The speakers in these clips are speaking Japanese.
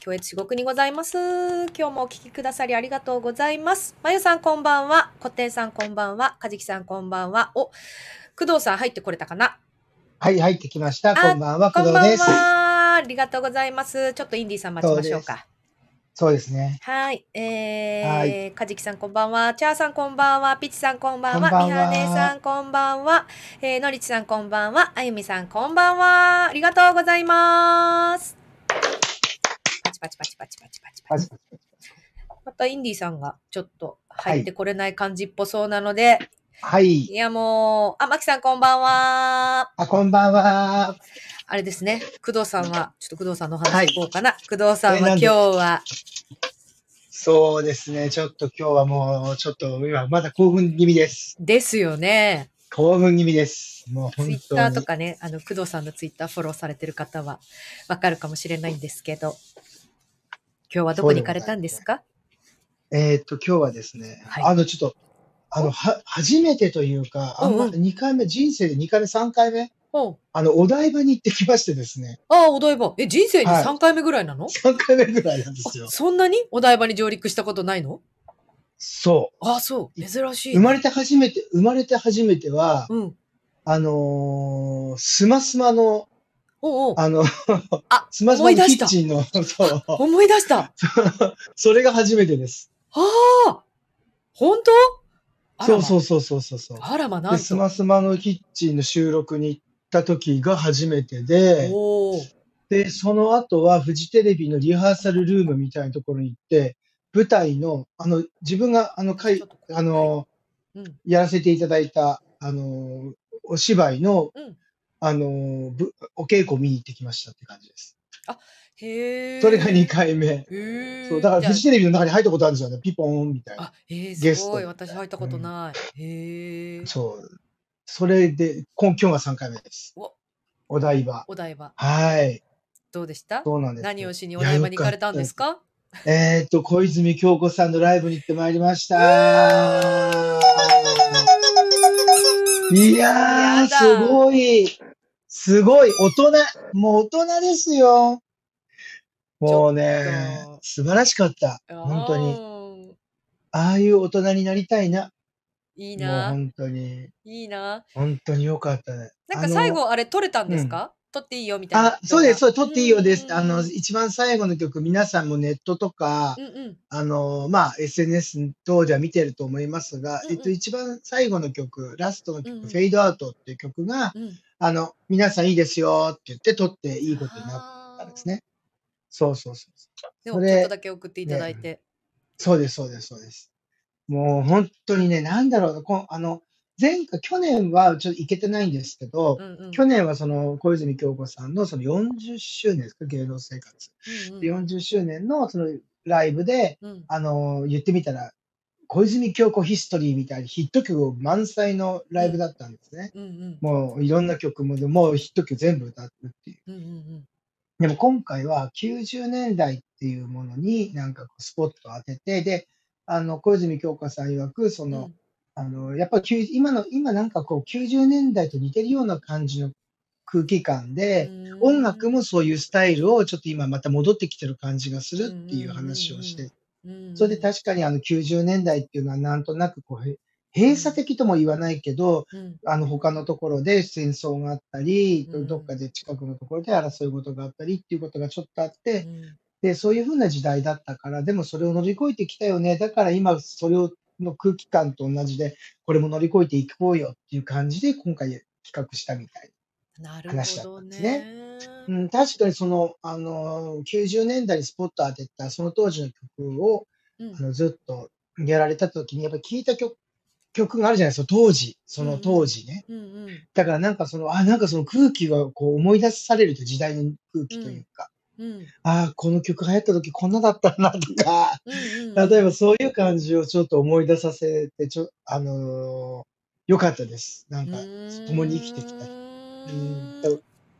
京越至極にございます。今日もお聞きくださりありがとうございます。まゆさんこんばんは。こってんさんこんばんは。かじきさんこんばんは。お、工藤さん入ってこれたかな？はい、入ってきました。こんばんは、工こんばん藤です。は。ありがとうございます。ちょっとインディーさん待ちましょうか。そうですね。はい。えはー、かじきさんこんばんは。チャーさんこんばんは。ピチさんこんばんは。こんばんはみはねさんこんばんは。えー、のりちさんこんばんは。あゆみさんこんばんは。ありがとうございます。パチパチパチパチパチパチパチ。またインディーさんがちょっと入ってこれない感じっぽそうなので、はいい、。やもう、あ、まきさんこんばんは。あ、こんばんは。あれですね、工藤さんは、ちょっと工藤さんの話聞こうかな。工藤さんは今日は、そうですね。ちょっと今日はもう、ちょっと今、まだ興奮気味です。ですよね。興奮気味です。もうツイ本当にッターと。かね、あの、工藤さんのツイッターフォローされてる方はわかるかもしれないんですけど、今日はどこに行かれたんですか？えーっと、今日はですね、はいあの、ちょっと、あの、は、初めてというか、あんま、うんうん2回目、人生で2回目、3回目、おうあの、お台場に行ってきましてですね、ああ、お台場。え、人生にはい3回目ぐらいなの、3回目ぐらいなんですよあ。そんなにお台場に上陸したことないの？そああ、そう。珍しう。い。生まれて初めて、生まれて初めては、うん。あのースマスマの、おうおうあの、あ、スマスマ。キッチンの、そう、思い出した。それが初めてです。ああ本当？あらまそうそうそうそうそうそう。あらま、なで、んと。スマスマのキッチンの収録に行った時が初めてで。で、その後はフジテレビのリハーサルルームみたいなところに行って、舞台の、あの、自分が、あの、かいあの、うん。やらせていただいた、あの、お芝居の、うん。あの、ぶお稽古見に行ってきましたって感じです。へえ。それが2回目。そう、だからフジテレビの中に入ったことあるんですよね。ピポーンみたいな。あ、すごい。私入ったことない。へえ。そう。それで、今今日が3回目です。お、お台場。お台場。はい。どうでした？そうなんですよ。何をしにお台場に行かれたんですか？えーっと、小泉京子さんのライブに行ってまいりました。いやすごい。すごい。大人。もう大人ですよ。もうね素晴らしかった。本当に。に。ああいう大人になりたいな。いいな。本当に。いいな。本当によかったね。なんか最後あれ撮れたんですか？撮っていいよみたいな。あ、そうです、そうです、撮っていいようです。んあの、一番最後の曲、皆さんもネットとかう、んうん。あの、まあ、SNS 等では見てると思いますが、うんうんえっと、一番最後の曲、ラストの曲、うんうんフェイドアウトっていう曲が、うん。あの、皆さんいいですよって言って撮っていいことになったんですね。そうそうそう。でもちょっとだけ送っていただいて。そうです、そうです、そうです。もう本当にね、なんだろうな、こんあの、前回、去年はちょっと行けてないんですけど、うんうん。去年はその小泉京子さんのその40周年ですか、芸能生活。うんうんで40周年のそのライブで、うんあの、言ってみたら、小泉京子ヒストリーみたいにヒット曲満載のライブだったんですね。うんうんもういろんな曲もでもうヒット曲全部歌うっていう。うんうんでも今回は90年代っていうものになんかスポットを当てて、で、あの、小泉京子さん曰く、そうん。の、あの、やっぱり90今の、今なんかこう90年代と似てるような感じの空気感で、音楽もそういうスタイルをちょっと今また戻ってきてる感じがするっていう話をして、うん、それで確かにあの90年代っていうのはなんとなくこうへ閉鎖的とも言わないけど、うんあの他のところで戦争があったり、うんどっかで近くのところで争い事があったりっていうことがちょっとあって、うんで、そういうふうな時代だったから、でもそれを乗り越えてきたよね。だから今それをの空気感と同じで、これも乗り越えていこうよっていう感じで今回企画したみたい。なる話だったんですねね。うん、確かにその、あの、90年代にスポット当てたその当時の曲をうん。あのずっとやられた時に、やっぱり聴いた曲曲があるじゃないですか、当時、その当時ね。うんうん。だからなんかその、あ、なんかその空気がこう思い出されると、時代の空気というか、うん。ああ、この曲流行った時こんなだったなとか、うんうん例えばそういう感じをちょっと思い出させて、ちょ、あのーよかったです。なんか、共に生きてきた。人。うん、で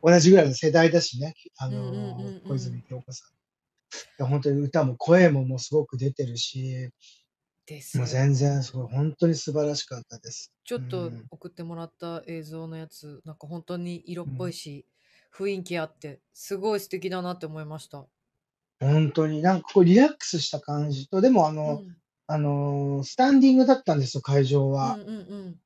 同じぐらいの世代だしね、あのーうんうんうんうん小泉京子さん。本当に歌も声ももうすごく出てるし、ですよもう全然すごい、本当に素晴らしかったです。ちょっとうん送ってもらった映像のやつ、なんか本当に色っぽいし、雰囲気あって、すごい素敵だなって思いました。本当になんかこうリラックスした感じと、でもあうの、ん。あのースタンディングだったんですよ、会場うんは。うんうん。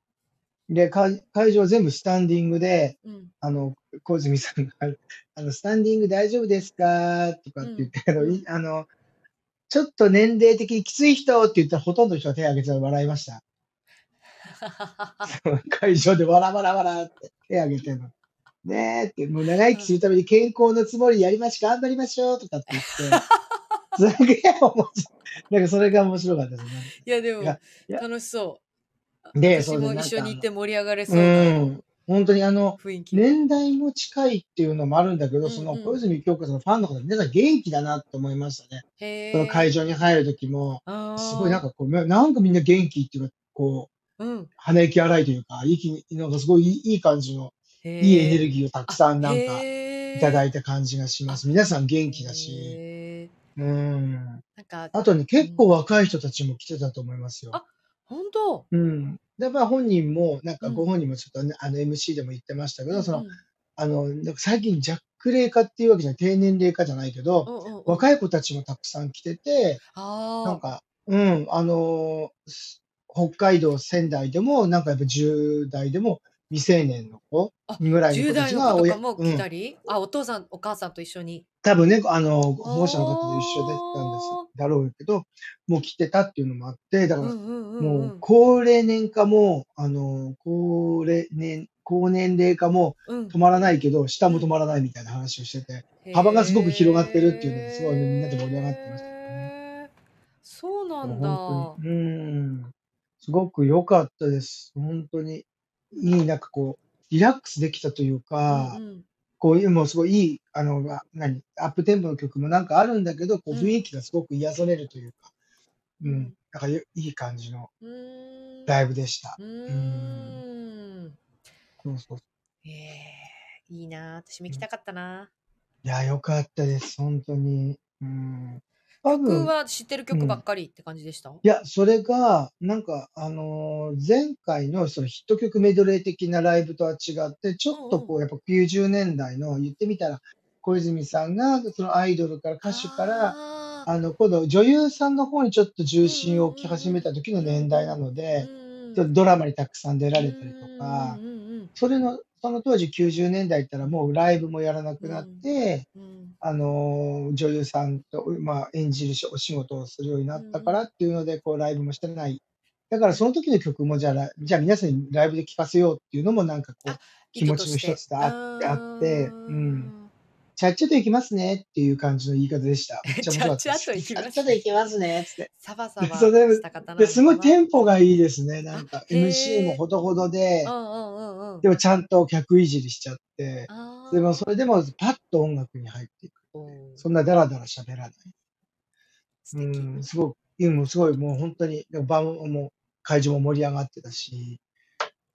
で、会会場は全部スタンディングで、うん。あの、小泉さんが、あの、スタンディング大丈夫ですか？とかって言って、あの、うんいあの、ちょっと年齢的にきつい人って言ったらほとんどの人が手を挙げて笑いました。会場でわらわらわらって手を挙げてるの。ねえって、もう長生きするために健康のつもりやりまし頑張りましょうとかって言って、すげえ面白い。なんかそれが面白かったですね。いや、でも楽しそう。で、私も一緒に行って盛り上がれそううな。ん。本当にあの。年代も近いっていうのもあるんだけど、うんそのうん小泉京子さんのファンの方、皆さん元気だなって思いましたね。へその会場。場に入る時も、あすごいなんか、かこう、なんかみんな元気っていうか、こう、うん。鼻息荒いというか、息、なんかすごいいい感じの、へいいエネルギギーをたくさんなんかへいただいいた感じがします。皆さん元気だし、うん。なんか、あとね、うん。結構若い人たちも来てたと思いますよ。あ、本当？うん。で、まあ本人も、なんかうん。ご本人もちょっとね、あの MC でも言ってましたけど、その。あの、最近ジャック齢化っていうわけじゃない、低年齢化じゃないけど。若い子たちもたくさん来てて、なんあか、うん、あのーす北海道、仙台でも、なんかやっぱ10代でも未成年の子ぐらいの10子た代のちが親、子とかもうん、来たり？あ、お父さん、お母さんと一緒に？多分ね、あの、保護者の方と一緒だったんです、あだろうけど、もう来てたっていうのもあって、だあ、から、もううん。高齢年化も、あの、高齢年、高年齢化もうん。止まらないけど、下うん。も止まらないみたいな話をしてて、幅がすごく広がってるっていうのですごいみんなで盛り上がってましたね。そうなんだ。うん、すごく良かったです。本当に。いい、なんかこう、リラックスできたといううんか、うん。こういう、もうすごいいい、あの、あ何、アップテンポの曲もなんかあるんだけど、こううん。雰囲気がすごく癒されるというか、ううん、なんかよいい感じの。ライブでした。ううん、ーん。そうそう。ええ、いいな。私も行うんきたかったな。いや、良かったです。本当に。うん。多曲分、は知ってるうん。曲ばっかりって感じでした？いや、それが、なんか、あの、前回のそのヒット曲メドレー的なライブとは違って、ちょうんうん。っとこうやっぱ90年代の言ってみたら、小泉さんがそのアイドルから歌手から、ああ。あの、今度女優さんの方にちょっと重うん心を置き始めた時のうんうん。年代なのうで、んちょっとドラマにたくさん出うん。られたりとうか、んうんうんそれの、その当時90年代ったらもうライブもやらなうくなっん。て、うん。あの、女優さんと、まあ、演じるしお仕事をするようにうなったんうん。からっていうので、こうライブもしてない。だからその時の曲もじゃあ、ラじゃあ皆さんにライブで聴かせようっていうのもなんかこう、気持ちの。一つであってあって、あうん。あ。ちゃっちゃと行きますねっていう感じの言い方でした。めっちゃ面ちゃ白かったです。っちゃと行きちゃっますね。ちゃと行きますねつって。サバサで、バそれした方で。すごいテンポがいいですね。なあ、んかへ MC もえ。ほどほどで。でもちゃんと客いじりしちゃって、でもあそれでもパッと音楽に入っていく。そんなダラダラ喋らない。う。ん、すごい、うん、すごい、もう本当に、でも場も、もう会場も盛り上がってたし、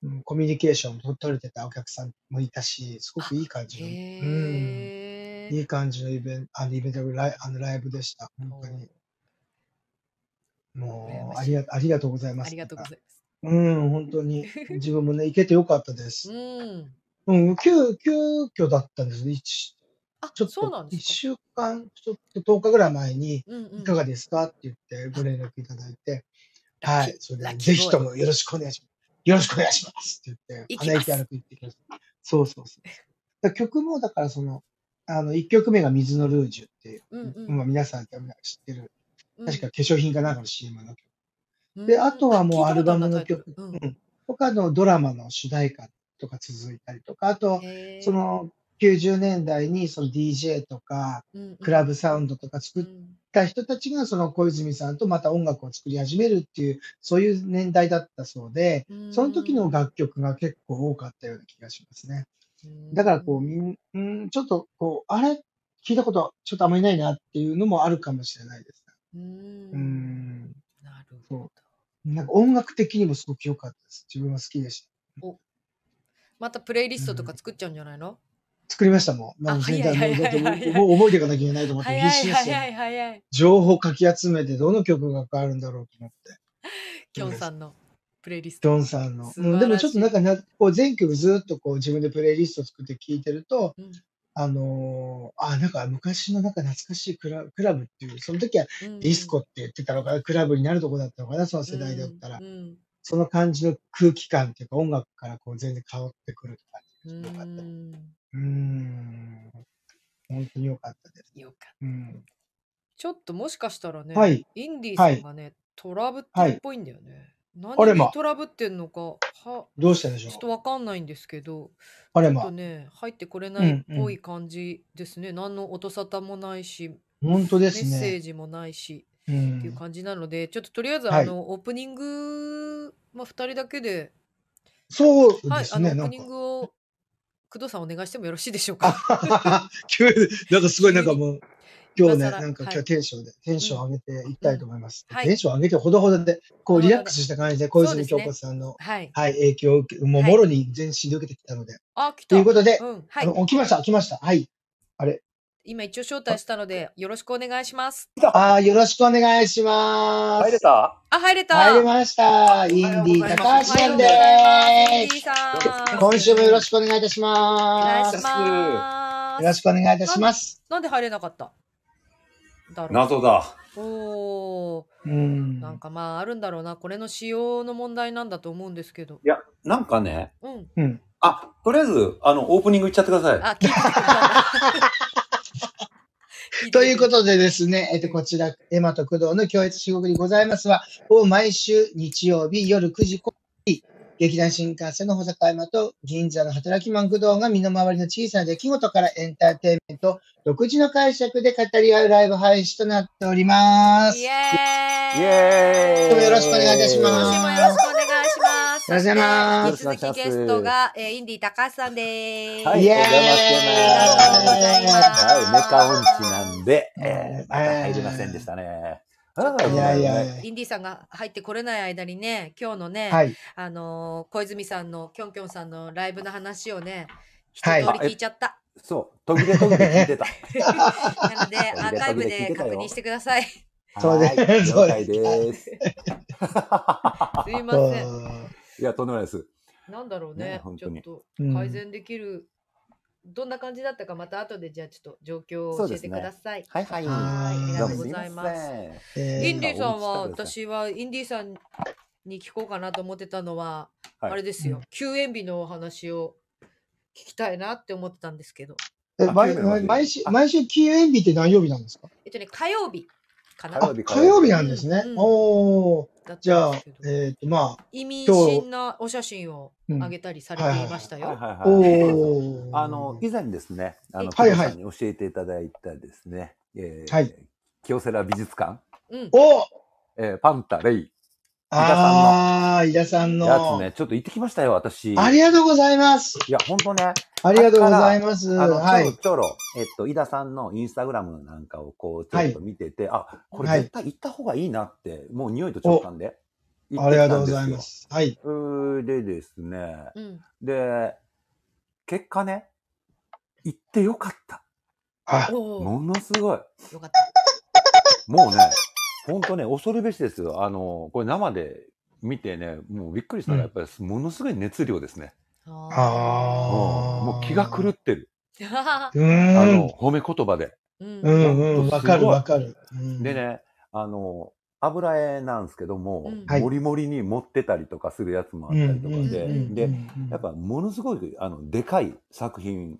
うん、コミュニケーションも取れてたお客さんもいたし、すごあ、くいい感じの、うん、いい感じのイベント、あのイベント、ライあのライブでした。お本当に。もう。ありが、ありがとうございまありす。なんか、がとうございます。うん、本当に、自分もね、行けてよかったでうす。ん。うん、急、急遽だったんですね。一あ、ちょっと、一。週間、ちょっと10日ぐらい前に。いかがですか？って言ってごあ、連絡いただいて、はい、それラで、ぜひ。ともよろしくお願いします。よろしくお願いしますって言って。鼻息荒く言ってきました。そうそうそう。だ曲も、だからその、あの、1曲目が水のルージュっていう、うんうまあ、ん。皆さん多分知ってる、うん。確か化粧品かなんかの CM の曲。うで、あとはもうアルバムの。曲、う。うんん。他のドラマの主題歌とか続いたりとか、あと。その90年代にその DJ とか。クラブサウンドとかう作っん。た人たちがその小泉さんとまた音楽を作り始めるっていう、そういう年代だったそうで、うその時の。楽曲が結構多かったような気がしますね。うだからこう。みん、うん、ちょっとこう、あれ？聞いたことちょっとあんまりないなっていうのもあるかもしれないですうー。ね。うんん、なるほそど。う。なんか音楽的にもすごく良かったです。自分は好きでした。お、またプレイリうストとかん、作っちゃうんじゃないの？作りましたもん。まあ、あ、全早い然、もう、覚えていかなきゃいけないと思って必死で。情報かき集めて、どの曲が変わるんだろうと思って。きょん。さんのプレイリスト。ンさんの。素うん、で。もちょっとなんかな、こう全曲ずっとこう自分でプレイリスト作って聴いてると、うん。あのーあ、なんか昔のなんか懐かしいクラクラブっていう、その時はうんディスコって言ってたのかな、クラブになるとこだったのかな、その世代だったらう。んその感じの空気感っていうか、音楽からこう全然変わってくる感じうがよかった。ん。うーん。本当に良かったです。よかった。うん。ちょっともしかしたらね、はい。インディーさんがね、トラブってるっぽいんだよね。あれま何にトラブってんのか、は、どうしたんでしょちょっとうわかんないんですけど、あれちょっとま。ね、入ってこれないっ。ぽい感じですね。何の音沙汰もないし、本当でメッ。セージもないしう。っていうん感じなので、ちょっととりあえずはい。あの、オープニング、まあ、2人だけで、そうはい、ですね、あの、オープ。ニングを、工藤さんお願いしてもよろしいでしょうあか。ははは急に、なんかすごい、な急に、んかもう、今日ね、なんか今日はい。テンションで、テンうん、ション上げていきたいうん。と思います。はい。テンション上げてほどほどで、こうリラック。スした感じで、小泉京子。さんの、はい。はい、影響を受け、もうはい。もろに全身で受けてきたので。あ、来た。ということで、うん、はい。あの、起きました、起きました。はい。あれ。今一応招あ、待したので、よろしくお願いします。あーよろしくお願いしま入れす。た？あ、入れた。入れました。インディうございます。高橋さんです。さん。今週もよろしくお願いいたします。よろしくお願いいたします。なんで入れなかった？だろ謎だ。う。おー。うなんん。かまああるんだろうな。これの仕様の問題なんだと思うんですけど。いや、なんかね、うん。うん。あ、とりあえず、あの、オープニングいっちゃってください。あ、聞いててくれたんだ。聞いてとてくれた。いうことでですね、えっと、こちら、エマと工藤の教越至極にございますは、を毎週日曜日夜9時劇団新幹線の保坂山と銀座の働きマン工藤が身の回りの小さな出来事からエンターテインメント、独自の解釈で語り合うライブ配信となっております。イエイーイどうもよろしくお願いいたし今週もよろします。くお願いします。よろしくお願いしそして、引き続きゲストが、えーインディ高橋さんです。はい、イエお邪魔してます。ありがとうございますはい、メカ音痴なんで、ええー、また入れませんでしたね。あいやいやいや。インディさんが入ってこれない間にね、今日のね、はい。あのー小泉さんの、きょんきょんさんのライブの話をね、一はい通り聞いちゃった。そう、途切れ途切れ聞いてた。なので、アーカイブで確認してください。すそうです了解です。いません。いや、とんでもないです。なんだろうねね本当にちょっとうん改善できる、どんな感じだったかまた後でじゃあちょっと状況を教えてください。はいはい。はい。ありがとうごどざいます。すインディさんは私はインディさんに聞こうかなと思ってたのは、はい。あれですよ、うん休園日のお話を聞きたいなって思ってたんですけど、あえ毎毎週、毎週休園日って何曜日なんですか？えっとね火曜日かな火曜日火曜日なんですね。うんうんおー。だったじゃあえっ、と、まあ、意味深なお写真をうんあげたりされていましたよ。はいはいはい。おー。あの、以前ですね、あの、はいに教えていただいたですね、えーはい京セラ美術館、うん。おえーパンタレイ、あー、井田さんの。やつね、ちょっと行ってきましたよ、私。ありがとうございます。いや、本当ね、ありがとうございます。あの、はい。ちょろちょろ、えっと、井田さんのインスタグラムなんかをこう、ちょっと見てて、あ、これはい絶対行った方がいいなって、もう匂いと直感で。行あってきりがとうごたんですよざいます。はい。でですね、うん。で、結果ね、行ってよかった。あ、ものすごい。よかった。もうね、ほんとね、恐るべしですよ。あの、これ生で見てね、もうびっくりしたのは、やっぱりものすごい熱量ですね。ああーうんもう気が狂ってる。あ。の、褒め言葉で。うんうんうん。わかるわかる。うんで。ね、あの、油絵なんですけども、もりもりに持ってたりとかするやつもあっうんたりとかで、うんで、うんやっぱものすごい、あの、でかい作品。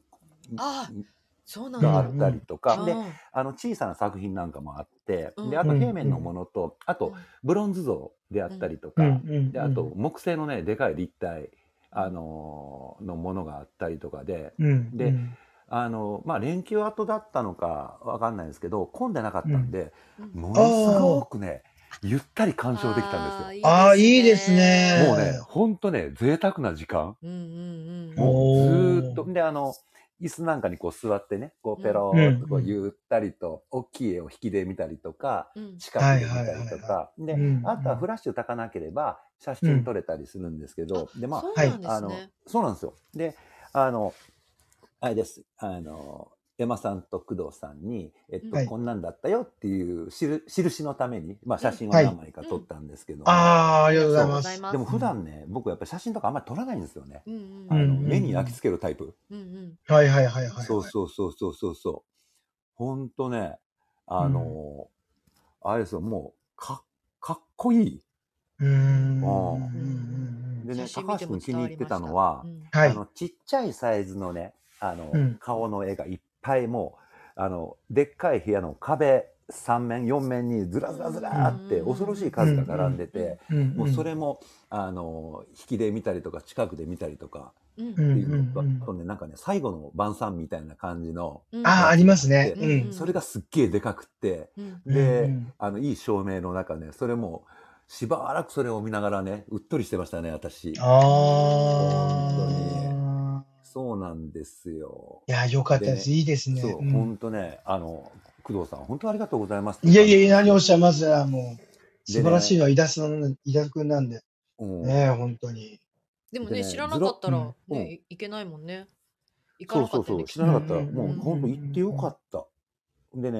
があったりとか、で、うん。あの、小さな作品なんかもあって、うん。で、あとうん。平面のものと、あと、ブロンズ像であったりとか、で、あと、木製のね、でかい立体、あのーのものがあったりとかで、うん。であの、まあ、連休後だったのかわかんないですけど、混んでなかったんで、うん。ものすごくね、ゆったり鑑賞できたんですよ。あーいいですね。もうね、ほんとね、贅沢な時間。うんうんうん。もうずーっと。で、あの、椅子なんかにこう座ってね、こうペロうんーっとこうゆったりと、大きい絵を引きで見たりとか、うん。近くで見たりとか。でうん、あとはフラッシュ焚かなければ写真撮れたりするんですけど、で、まあ、そうなんであのそうなんですよ。で、あの、あれです。あの、エマさんと工藤さんに、えっと、はい。こんなんだったよっていうしる印のために、まあ、写真を何枚か撮ったんですけども、ああ、ありがとうございまありす。がとうございます。でも普段ね、僕やっぱり写真とかあんまり撮らないんですよね。うんうん。あのうん目に焼き付けるタイプ。うんうん。はいはいはいはい。そうそうそうそうそうそう。ほんとね、あのあれですよ、もう、か、かっこいい。うーん。うんうんうんでね、写真高橋君気に入ってたの伝はわ、りました。はい。あの、ちっちゃいサイズのね、あの、うん。顔の絵がいっぱいもう、あの、でっかい部屋の壁3面、4面にずらずらずらーってうん。恐ろしい数が並んでて、もうそれも、あの、引きで見たりとか、近くで見たりとかうん。うっていうのと、ね、なんかね、最後の晩餐みたいな感じの、うん。ああ、ありますね。でうん。それがすっげえでかくって、うん。で、あの、いい照明の中ね、それも、しばらくそれを見ながらね、うっとりしてましたね、私。ああ。そうなんですよ。いや、よかったです。でいいですね。そう、うん本当ね、あの、工藤さん、本当ありがとうございます。いやいやいや、何をおっしゃいますもう、で素晴らしいのは、井田さん、井田くんなんで。うんねえ、本当に。でもね、でね知らなかったらね、いいけないもんね。行かそうそうそう、なかったよね。知らなかったら、うんもう本当行ってよかった。でうね、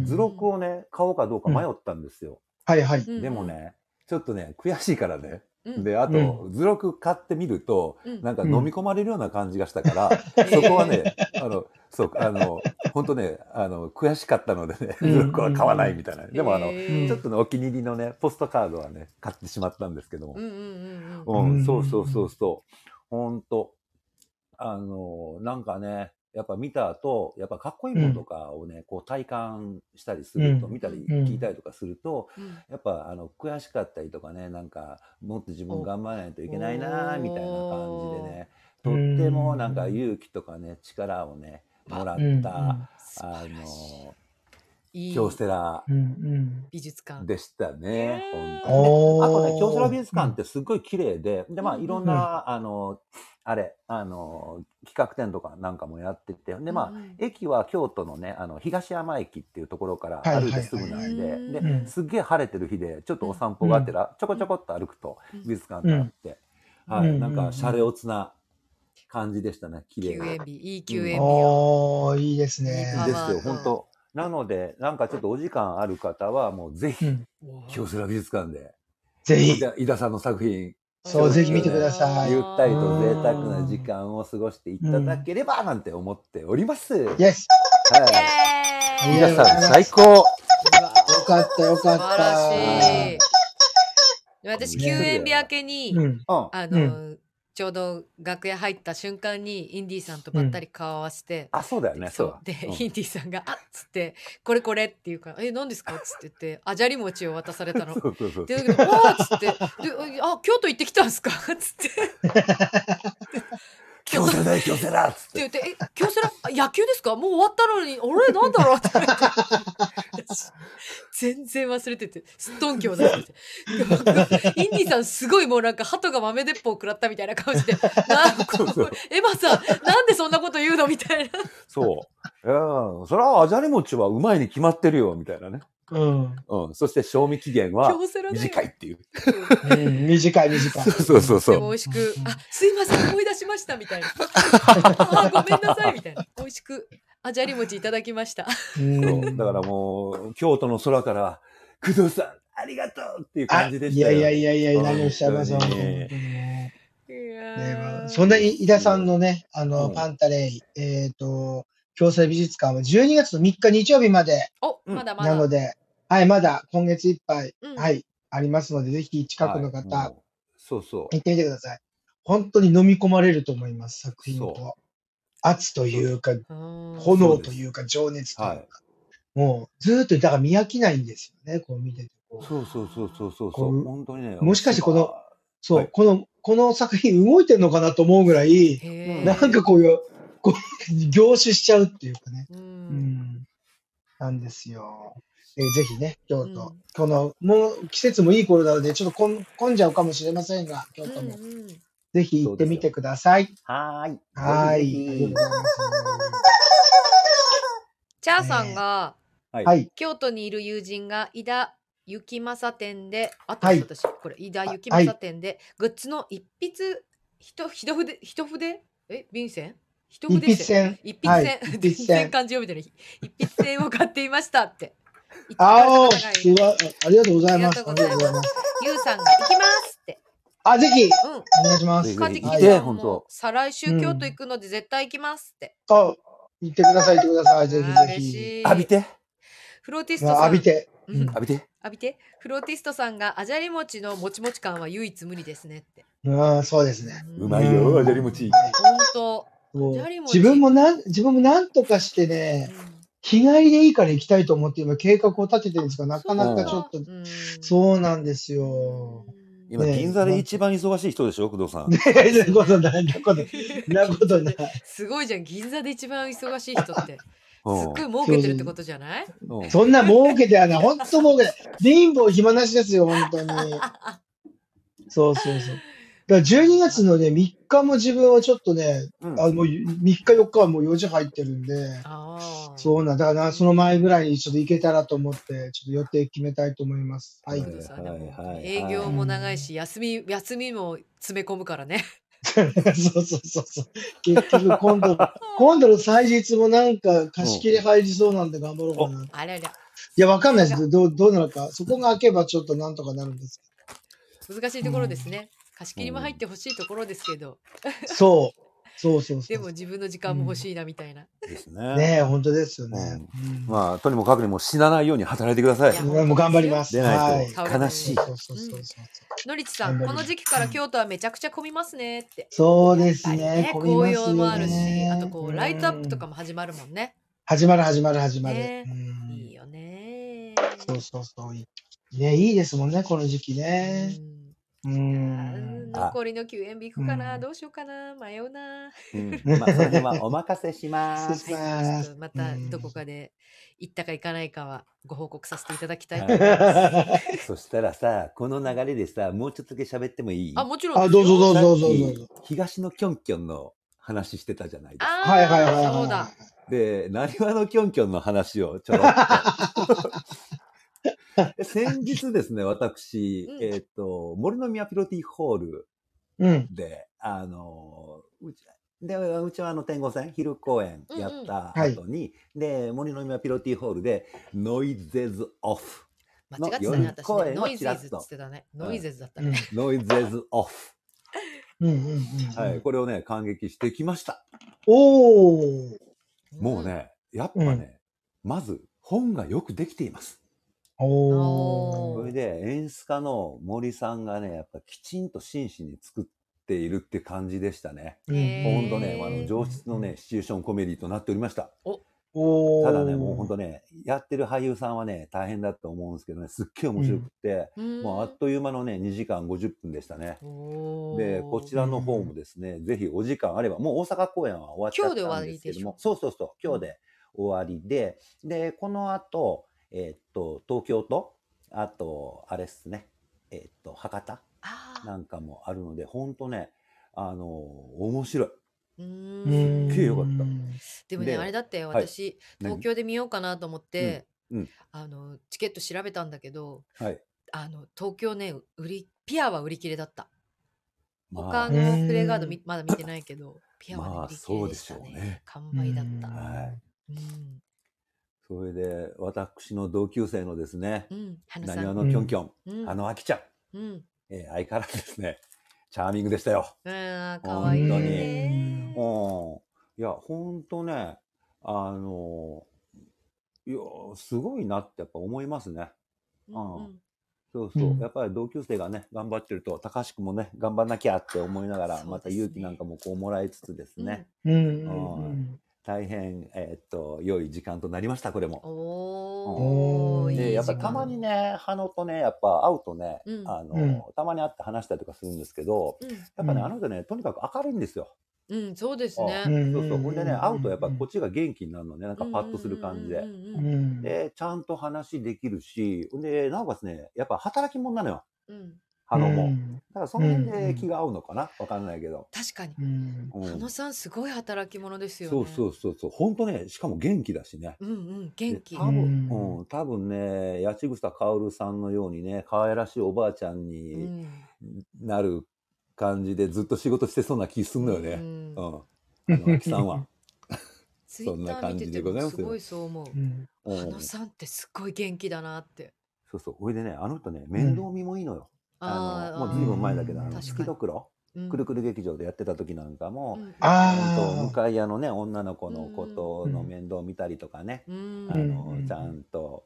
ん図録をね、買おうかどうか迷ったんですよ。はいはい。うんでもね、ちょっとね、悔しいからね。うんで、あと、図録買ってみると、うんなんか飲み込まれるような感じがしたから、そこはね、あの、そう、あの、本当ね、あの、悔しかったのでね、うん図録は買わないみたいな。でもあの、ちょっとね、お気に入りのね、ポストカードはね、買ってしまったんですけどもうん。うんうんう、うんうんそうそうそうそう。ほんと。あの、なんかね、やっぱ見た後、やっぱかっこいいものとかをね、こう体感したりすると、うん。見たりうん。聞いたりとかすると、うん。やっぱあの悔しかったりとかね、なんかもっと自分頑張らないといけないな、みたいな感じでね、とってもなんか勇気とかね、力をね、もらっうんた、あの、いいい。京セラうんうん。美術館。でしたね、うん本当に。あとね、京セラ美術館ってすっごい綺麗で、で、まあ、うん。いろんな、あの、あれ、あの、企画展とかなんかもやってて、で、まあ、駅は京都のね、あの、東山駅っていうところからはい歩いてすぐなんはいはいで、うんで、うん。すっげえ晴れてる日で、ちょっとお散歩があってら、ちょこちょこっと歩くとうん。美術館があって、はい、うんなんか、シャレオツな感じでしたね、綺麗休で。園日、いい休園日を。おー、いいですいいねパ。ですよ、本当。なので、なんかちょっとお時間ある方は、もうぜひ、うん。京セラ美術館で、ぜひ。井田さんの作品、そうぜひ見てくださいゆったりと贅沢な時間を過ごしていただければなんて思っております。はい。イエスイエーイ皆さん最高。よかったよかった。素晴らしい。私、休園日明けに。あうの、ちょうど楽屋入った瞬間にインディーさんとばったり顔合わせて、あ、そうだよね。そうで、うんインディーさんが「あっ」つって「これこれ」って言うから「え何ですか?」っつって言ってあじゃり餅を渡されたの。そうそうそう。で、わーっつって、で、あ、京都行ってきたんすか？っつって。京セラだよ、京セラっつって。って言って、え、京セラあ野球ですか？もう終わったのに、俺なんだろう？って思って。私 全然忘れてて、すっとんきょうだってて。インディさんすごいもうなんか鳩が豆鉄砲食らったみたいな顔して、なエマさん、なんでそんなこと言うの？みたいな。そう。うん。それは、あじゃり餅はうまいに決まってるよ、みたいなね。うん。うん。そして、賞味期限は。短いっていう。うん短い短い。そうそうそうそう。でも美味しく、あ、すいません、思い出しましたみたいな。あ、ごめんなさいみたいな。美味しく、あじゃり餅いただきました。うそうんだからもう、京都の空から、工藤さん、ありがとうっていうあ感じでしたよ。いやいやいやいや、何をおっしゃいます本当に本当にねまあそんなに井田さんのね、あの、うんパンタレイ、えっ、と、共生美術館は12月の3日日曜日までお、うんまだまだ。なので、はい、まだ今月いっぱい、うんはい、ありますので、ぜひ近くのはい方、もうそうそう。行ってみてください。本当に飲み込まれると思います、作品そと。圧というか、うん炎というか、情熱というか。はいもう、ずーっと、だから見飽きないんですよね、こう見てて。そうそうそうそうそうこう本当にね。もしかしてこのそう、はいこの、この作品動いてんのかなと思うぐらい、なんかこういう、こう、凝視しちゃうっていうかね。う。うんん。なんですよ。えーぜひね、京都、うんこの、もう季節もいい頃なので、ちょっと混ん混んじゃうかもしれませんが、京都も。うんうんぜひ行ってみてください。はーい。はーい。チャーさんが、はます。はい。京都にいる友人が井田幸正店で、あとはい私、これ井田幸正店で、グッズの一筆、ひと一筆、一筆？え、便箋一筆で筆線。一筆はい線、一筆全然。漢字読めてない。一筆線を買っていましたって。ああ、高いすごい。ありがとうございます。ありがとうございます。ゆうさんが行きますって。あ、ぜひ、うん。お願いします。ぜひ行ってさんもほんと再来週京都行くので絶対行きますって。あ、行ってください、行ってください。ぜひぜひ。浴びてフローティストさん。浴びて。うん。浴びて浴びて。フローティストさんがあじゃり餅のもちもち感は唯一無二ですねって。うん、そうですね。うまいよ、あじゃり餅。本当。そう自分もなん、自分もなんとかしてね、日帰りでいいから行きたいと思って今計画を立ててるんですが、なかなかちょっと、うんそうなんですよ。今、銀座で一番忙しい人でしょ、工藤さん。ねそんなことない、なことない。なことない。すごいじゃん。銀座で一番忙しい人って。すっうんごい儲けてるってことじゃない？うんそんな儲けてはない。本当儲けてない。貧乏暇なしですよ、本当に。そうそうそう。だから12月のね、3日も自分はちょっとね、うんあもう3日4日はもう4時入ってるんで。そうなんだからな、その前ぐらいにちょっと行けたらと思って、ちょっと予定決めたいと思います。はい。営業も長いし、休み、休みも詰め込むからね。そうそうそうそう。結局今度、今度の祭日もなんか貸し切り入りそうなんで頑張ろうかな。いあれあれ。や、わかんないです。どう、どうなるか。そこが開けばちょっとなんとかなるんです難しいところですね。貸し切りも入ってほしいところですけど、そう。そうそうそう。でも自分の時間も欲しいなみたいな。ですね。ねえ、本当ですよね。うんまあ、とにもかくにも死なないように働いてくださいいや。もう頑張ります。でないとはい悲しい。そうそうそうそう。のりちさん、この時期から京都はめちゃくちゃ混みますねって。そうですね。混みますよね紅葉もあるし、あとこう、ライトアップとかも始まるもんね。始まる始まる始まる。ねうんいいよね。そうそうそう。ね、いいですもんね、この時期うね。んうん。残りの休園日行くかな、うんどうしようかな？迷うな。うん まあ、その辺はお任せします。失礼しはい、ますちょっとまたどこかで行ったか行かないかはご報告させていただきたいとはい思います。そしたらさ、この流れでさ、もうちょっとだけ喋ってもいい？あ、もちろんあ、ですよ。どうぞどうぞどうぞどうぞ。東のキョンキョンの話してたじゃないですか。はいはいはいはい。そうだ。で、なにわのキョンキョンの話をちょろっと。先日ですね、私、うんえっ、と、森の宮ピロティホールうん。で、あの、うち、で、うちはあの天狗戦、昼公演やった後に、で、森の宮ピロティホールで、ノイゼズオフ。間違ってたね、私ね。ノイゼズって言ってたね。ノイゼズだったうんね。ノイゼズオフ。うんうんうん。はい、これをね、感激してきました。おー。もうね、やっぱね、まず本がよくできています。おー。それで演出家の森さんがね、やっぱきちんと真摯に作っているって感じでしたね。ほんとね、あの上質のね、シチュエーションコメディとなっておりました。ただね、もうほんとね、やってる俳優さんはね、大変だと思うんですけどね、すっげえ面白くって、うん。もうあっという間のね、2時間50分でしたね。で、こちらの方もですね、ぜひお時間あれば、もう大阪公演は終わっちゃったんですけども、そうそうそう、今日で終わりで、で、この後、えーっと、東京と、あと、あれっすね、えーっと、博多？なんかもあるので、ほんとね、あの面白い。うんん。すっげえよかった。でもね、であれだってはい。東京で見ようかなと思って、うんうん。あのチケット調べたんだけどはい。あの東京ね売りピアは売り切れだった。ま他あ、のプレイガードみまだ見てないけどピアはね、まあ売り切れでしたね。そうでしょうね。完売だった。うん。はい。うん、それで、私の同級生のですね、なにわん。のきょんきょん、うん。あのあきちゃん、うん。えー相変わらずですね、チャーミングでしたよ。あーかわいいね。うん。いや、ほんとね、あの、いや、すごいなってやっぱ思いますね。うんうん。そうそう。うん。やっぱり同級生がね、頑張ってると、高橋君もね、頑張んなきゃって思いながら、また勇気なんかもこうもらいつつですね、うん。うんうん。大変、えーっと、良い時間となりました、これも。おー、うん。で、やっぱたまにね、ハノとね、やっぱ会うとね、うん。あの、うん。たまに会って話したりとかするんですけど、うん。やっぱね、うん。あの人ね、とにかく明るいんですよ。うん、そうですね。うん。そうそう。ほんでね、うん。会うとやっぱこっちが元気になるのね、なんかパッとする感じで。で、ちゃんと話できるし、ほんで、なおかつね、やっぱ働き者なのよ、うんハノも。うんだからその辺で気が合うのかな？わかんないけど。確かに。う羽野さんすごい働き者ですよね。そうそうそうそう。ほんとね、しかも元気だしね。うんうん、元気で。多分、うんうん、多分ね、八千草薫さんのようにね、可愛らしいおばあちゃんうにんなる感じでずっと仕事してそうな気すんのよね。うんうん。あの、秋さんは。ツイッター見ててもすごいそう思う。うん。あのさんってすっごい元気だなって。そうそう。ほいでね、あの人ね、面倒見もいいのよ。あの、もうずいぶん前だけど、あの、月どくろ？うん。くるくる劇場でやってた時なんかも、うんとあ向かい屋のね、女の子のことの面倒見たりとかね、うん。あのうん、ちゃんと、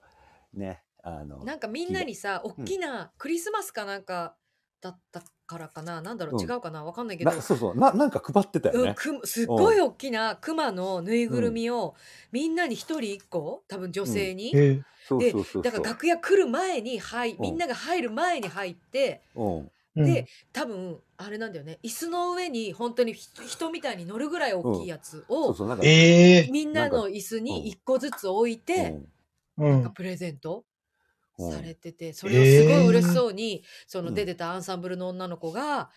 ね、あの、なんかみんなにさ、大きなクリスマスかなんかだったからかな、なんだろう、うん。違うかな、わかんないけど。なそうそうな、なんか配ってたようん、ね。くすっごい大きなクマのぬいぐるみを、みんなに一人一個多分女性に、ええ。そうでそうそうそう。だから楽屋来る前に入うん。みんなが入る前に入ってうん。うん。で多分あれなんだよね椅子の上に本当にひ人みたいに乗るぐらい大きいやつを、そうそう、なんか、ええ。みんなの椅子に一個ずつ置いて、うん。なんかプレゼントうんされてて、それをすごい嬉しそうに、そのうん出てたアンサンブルの女の子が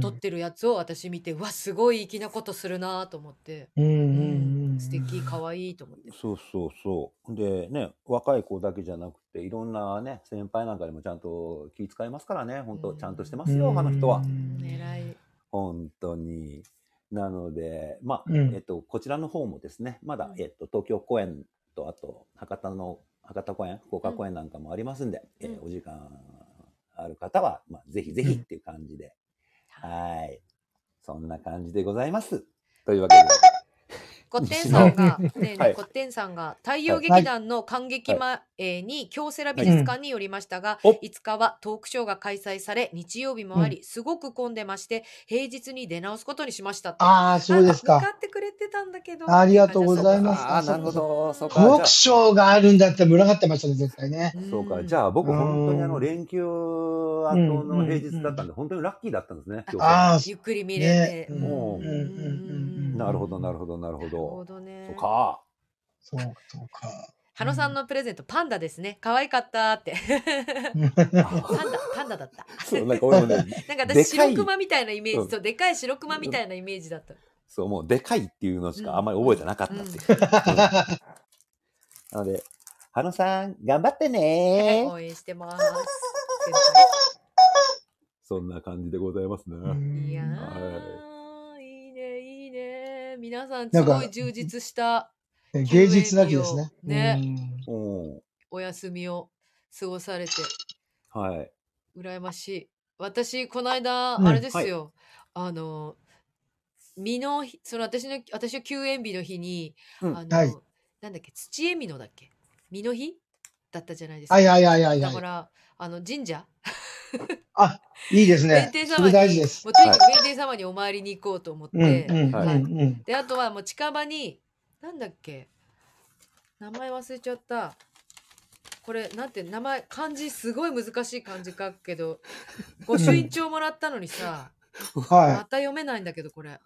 撮ってるやつを私見て、うわすごい粋なことするなと思って、うんうんうん。素敵可愛いと思って。そうそうそう。でね、若い子だけじゃなくて、いろんなね、先輩なんかにもちゃんと気遣いますからね、本当ちゃんとしてますよ、あの人はう。ん狙い。本当に。なので、まあ、うんえっと、こちらの方もですね、まだう、んえっと、東京公演と、あと、博多の、博多公演、福岡公演なんかもありますんで、えーうんお時間ある方は、まあ、ぜひぜひっていう感じで、はい。そんな感じでございます。というわけで、コッテンさんが、ねえねはい。えコッテンさんが、太陽劇団の感激前に京セラ美術館に寄りましたが、お5日はトークショーが開催され、日曜日もあり、すごく混んでまして、平日に出直すことにしましたって。ああ、そうですか。向かってくれてたんだけど。ありがとうございます。ああ、なるほど、そうトか。ークショーがあるんだったら群がってましたね、絶対ね。んそうか。じゃあ僕うん本当にあの連休後の平日だったんで、本当にラッキーだったんですね、ああ、ゆっくり見れて。ね。うんうんうんうんなるほど、なるほど、なるほなるほど。どねそう。か。そうか、そうか。羽野さんのプレゼント、パンダですね。可愛かったって。パンダ、パンダだった。そう、なんか俺もね、なんか私、白熊みたいなイメーうんジと、でかい白熊みたいなイメージだった。そう、もうでかいっていうのしかあんまり覚えてなかったっていう。なので、羽野さん、頑張ってね応援してます。そんな感じでございますね。いやはー、いい。皆さん、すごい充実した芸術なきですね。ね。お休みを過ごされて、はい。羨ましい。私、この間、うんあれですよ。あの、身の日、その私の、私の休園日の日に、うんあの、はいなんだっけ、土江美のだっけ？身の日？だったじゃないですか。はいはいはいはいはい。だから、あの、神社？あ、いいですね弁天。それ様に、大事ですもう。とにかく弁天様にお参りに行こうと思って。で、あとはもう近場に、なんだっけ、名前忘れちゃった。これ、なんて、名前、漢字、すごい難しい漢字書くけど、御朱印帳もらったのにさ、まはた読めないんだけど、これ。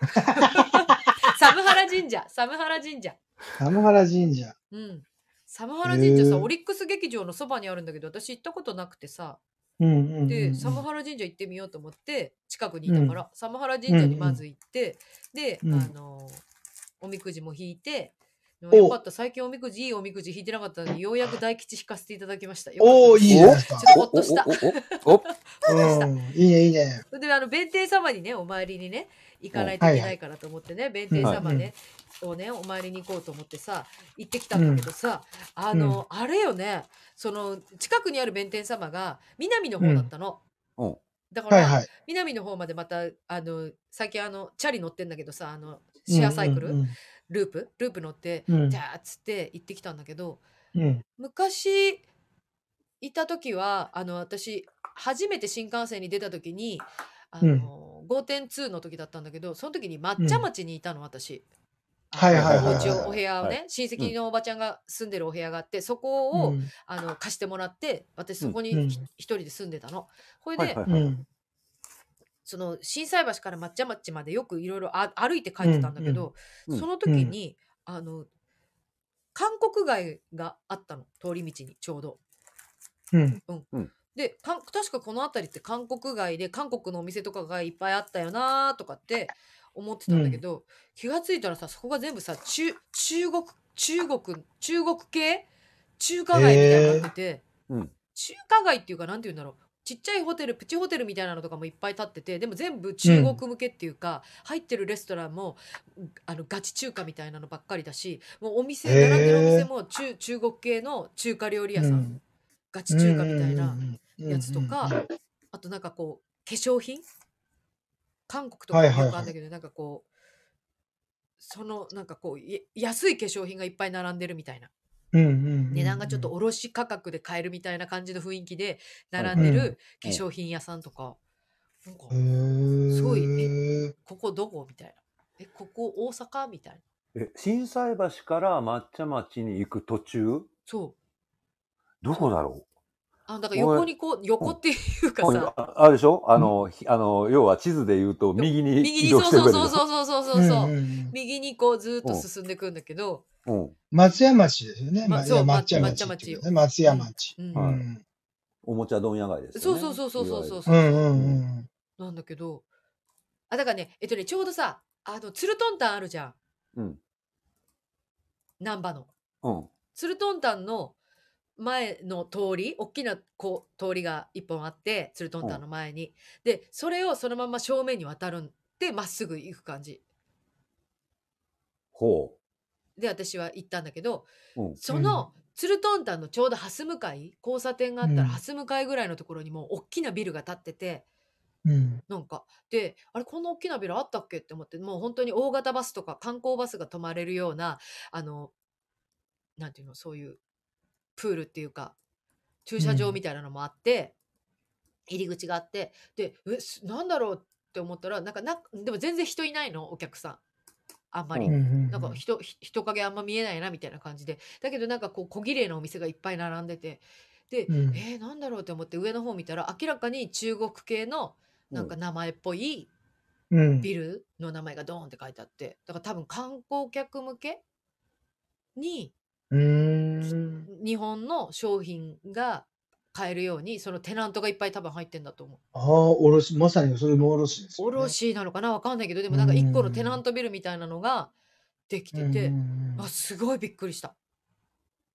寒原神社、寒原神社。い。寒原神社。うん。寒原神社さ、オリックス劇場のそばにあるんだけど、私行ったことなくてさ、うんうんうんうん。で、寒原神社行ってみようと思って、近くにいたから、寒原神社にまず行って、で、うんあの、おみくじも引いて、よかった、最近おみくじ、いいおみくじ引いてなかったので、ようやく大吉引かせていただきました。おおいいじゃないですかちょっ。とほっとした。おおおおおうん。いいねいいね。それであの弁天様にねお参りにね行かないといけないからと思ってね、弁天様ね、をねお参りに行こうと思ってさ行ってきたんだけどさ、あの、あれよねその近くにある弁天様が南の方だったの、うん。だから。南の方までまたあの最近あのチャリ乗ってんだけどさあのシェアサイクル、うんループ？ループ乗って、うん。じゃあっつって行ってきたんだけど。昔いた時はあの私初めて新幹線に出た時にあの、5.2の時だったんだけどその時に抹茶町にいたの私。はいはいはいはいお家をお部屋をね、はい。親戚のおばちゃんが住んでるお部屋があってそこを、うん。あの貸してもらって私そこにうん。ひ一人で住んでたの。ほいで、はいはいはい。うん。その心斎橋から抹茶町までよくいろいろ歩いて帰ってたんだけど、うん。うん。その時に、あの韓国街があったの。通り道にちょうど。うんでかん確かこの辺りって韓国街で韓国のお店とかがいっぱいあったよなとかって思ってたんだけど、気がついたらさそこが全部さ中中国中国中国系？中華街みたいになってて、うん。中華街っていうかなんて言うんだろう。ちっちゃいホテルプチホテルみたいなのとかもいっぱい建っててでも全部中国向けっていうか、入ってるレストランもあのガチ中華みたいなのばっかりだしもうお店並んでるお店も中中国系の中華料理屋さん、うんガチ中華みたいなうんやつとか、あとなんかこう化粧品？韓国とかよくあるんだけど、なんかこうそのなんかこうや安い化粧品がいっぱい並んでるみたいな。値段がちょっと卸価格で買えるみたいな感じの雰囲気で並んでうん。る化粧品屋さんとか、なんかすごいここどこ？みたいな。えここ大阪？みたいな。え、心斎橋から抹茶町に行く途中？そう。どこだろあだから横にこう横っていうかうさああれでしょ？あの、ひあの、要は地図で言うと右に右に移動そうそうそうそうそうそうそう右にこうずっと進んでいくんだけど、うん。松屋町ですよね。まそうまいや抹茶ま町。松屋町。おもちゃ問屋街ですよね。そうそうそうそうそうそういわゆるうんうんうん。なんだけどあだからねえっとねちょうどさあのツルトンタンあるじゃんうん。難波のうん。ツルトンタンの前の通り大きなこう通りが一本あってツルトンタンの前に、でそれをそのまま正面に渡るんでまっすぐ行く感じほで私は行ったんだけどう。うん。その、ツルトンタンのちょうど蓮向かい交差点があったらうん蓮向かいぐらいのところにもう大きなビルが建っててうん。なんかであれこんな大きなビルあったっけって思ってもう本当に大型バスとか観光バスが止まれるようなあのなんていうのそういうプールっていうか駐車場みたいなのもあって、入り口があってでえすなんだろうって思ったらなんかなでも全然人いないのお客さん。あんまり。うんなんか人ひ人影あんま見えないなみたいな感じで。だけどなんかこう小綺麗なお店がいっぱい並んでて。で、うん。えー、なんだろうって思って上の方見たら明らかに中国系のなんか名前っぽいうん。ビルの名前がドーンって書いてあって。だから多分観光客向けにうーん。日本の商品が買えるようにそのテナントがいっぱい多分入ってんだと思う。ああ、おろし、まさにそれもおろしですよね。卸なのかなわかんないけどでもなんか一個のテナントビルみたいなのができてて、うんあすごいびっくりした。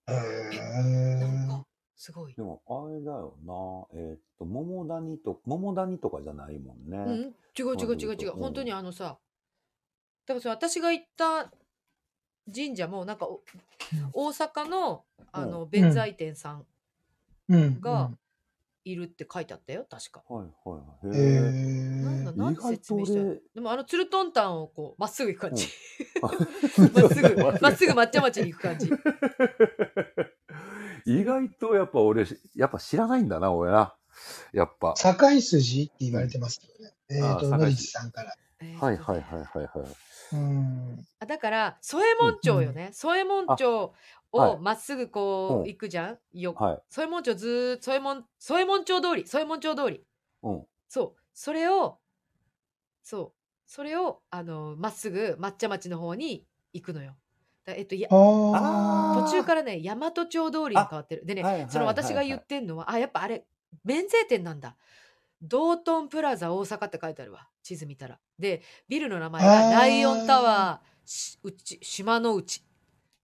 へなんーかすごいで。も、あれだよな。えーっと、桃谷と、桃谷とかじゃないもんね。うん、違う違う違う違う。うん本当にあのさ、だからそれ私が行った神社もなんかお大阪のあの弁財天さんうん。がいるって書いてあったよ、確か。はいはいうん。はい。へえ。なんだ、へなんて説明した？でもあのツルトンタンをこうまっすぐ行く感じ。ま まっすぐ、まっすぐ抹茶町に行く感じ。意外とやっぱ俺、やっぱ知らないんだな、俺な。やっぱ。境筋って言われてますけどね。えっと、ああ野口さんから。はいはいはいはいはい。うん。あだから添右衛門町よね。添右衛門町はいをまっすぐこう行くじゃん？よはい。添右衛門町ずーっと添右衛門添右衛門町通り添右衛門町通り。うん。そう、それを、そう、それを、あの、まっすぐ抹茶町の方に行くのよ。だえっと、や。途中からね、大和町通りに変わってる。でね、はいはいその私が言ってんのは、あ、やっぱあれ、免税店なんだ。道頓プラザ大阪って書いてあるわ。地図見たら。で、ビルの名前がライオンタワーしうち島の内。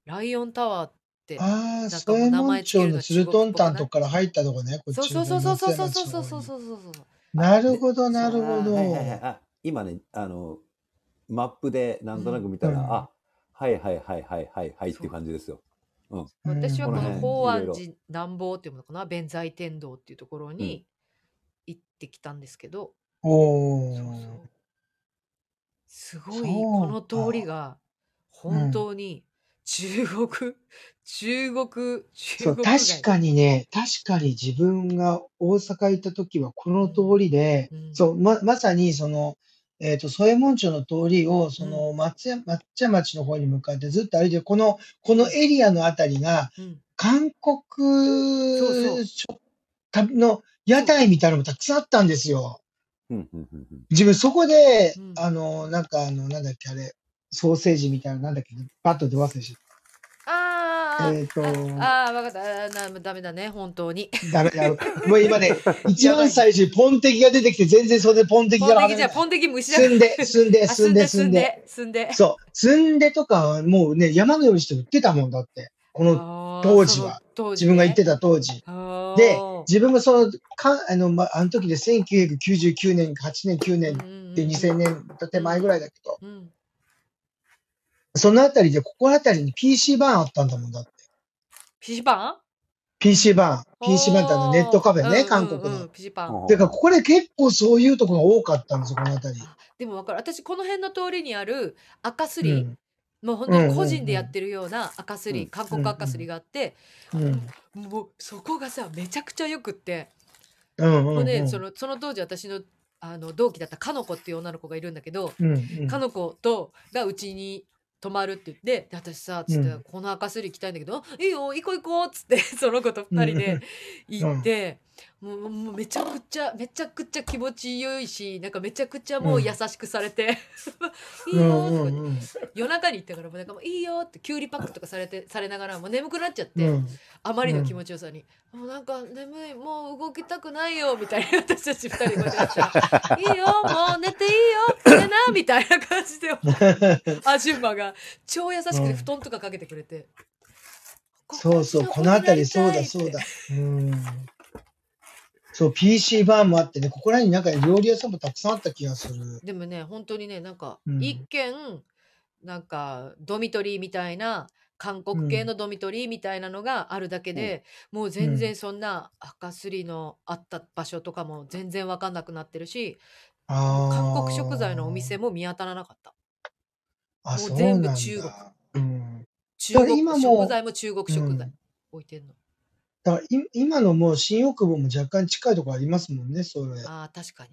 ライオンタワーって。ああ、か添右衛門名前つけるの町のツルトンタンとこから入ったとこね、こっちそうそうそうそうそうそうそうそうそうそうそう。なるほど、なるほど。はいはいはいあ今ね、あの、マップでなんとなく見たら、うんあ、はいはいはいはいはいはいっていう感じですよ。うん。私はこの法安寺南坊っていうのかな弁財天堂っていうところに行ってきたんですけど、おそうそう。ー。すごいそうこのか通りが本当に中国、中国中そう、国確かにね、確かに自分が大阪行った時はこの通りで、うん。そう、ま、まさにその、えっと、添右衛門町の通りを、その、松屋、抹茶町の方に向かってずっと歩いてる、この、このエリアのあたりが、うん。韓そう国食の屋台みたいなのもたくさんあったんですよ。自分そこで、うんあの、なんかあの、なんだっけ、あれ、ソーセージみたいな、なんだっけ、バットで忘れしあーえっとああ分かったあダメだね本当にダメだ。もう今ね、一番最初にポンテキが出てきて、全然それでポンテキポンがテキじゃポンテキ虫だ住んで、住んで、あ住んで、住んで。で住んでそう。住んでとかはもうね、山のようにして売ってたもんだって。このあー当時は時自分が行ってたた当時。で自分もその、かあの、ま、あの時で1999年、8年、9年で2000年と手前ぐらいだけど、うん。そのあたりで、ここあたりに PC バーンあったんだもんだって。PC バーン？PC バーン。PC バーンってあのネットカフェね、韓国の。PC バーン。てか、ここで結構そういうところが多かったんですよ、このあたり。でも分かる。私、この辺の通りにある赤すり、うん、もう本当に個人でやってるような赤すり、うん、韓国赤すりがあって、うん、もうそこがさ、めちゃくちゃよくって、うんうんうん、もうね、そのその当時私のあの同期だったかの子っていう女の子がいるんだけど、かの子とがうちに泊まるって言ってで私さつって、この赤すり行きたいんだけど「いいよ行こう行こう」っつって その子と二人で行って、もうもうめちゃくちゃめちゃくちゃ気持ちよいしなんかめちゃくちゃもう優しくされて「いいよ」とか、夜中に行ったからもうなんかもう「いいよ」ってきゅうりパックとかされてされながらもう眠くなっちゃって、あまりの気持ちよさに「もうなんか眠いもう動きたくないよ」みたいな私たち二人こうやって「いいよもう寝ていいよ寝な」みたいな感じでアジュンマが超優しくて布団とかかけてくれて。そうそう、この辺りそうだそうだ。うん。そう、PC バーもあってね、ここら辺になんか料理屋さんもたくさんあった気がする。でもね、本当にね、なんか、一見、なんか、ドミトリーみたいな、韓国系のドミトリーみたいなのがあるだけで、もう全然そんな赤すりのあった場所とかも全然わかんなくなってるし、韓国食材のお店も見当たらなかった。あ、もう全部中国。うん。中国食材も中国食材置いてんの。だ今のもう新大久保も若干近いところありますもんね、それ。ああ、確かに。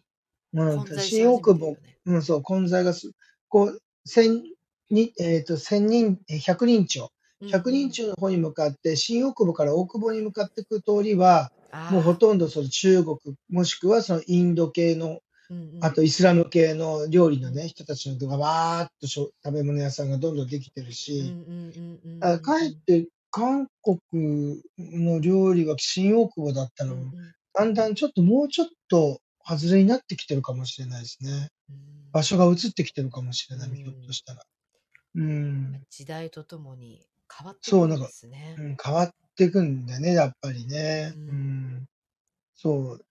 うん、新大久保、うん、そう、混在がす、こう、千に、えっ、と、千人、え百人町。百人町の方に向かって、新大久保から大久保に向かっていく通りは、もうほとんどその中国、もしくはそのインド系の、あとイスラム系の料理のね、人たちのがわーっと食べ物屋さんがどんどんできてるし、かえって韓国の料理が新大久保だったの、だんだんちょっともうちょっと外れになってきてるかもしれないですね。場所が移ってきてるかもしれない、ひょっとしたら。うん。時代とともに変わってそう、なんか、うん、変わっていくんだね、やっぱりね。ううん。そう。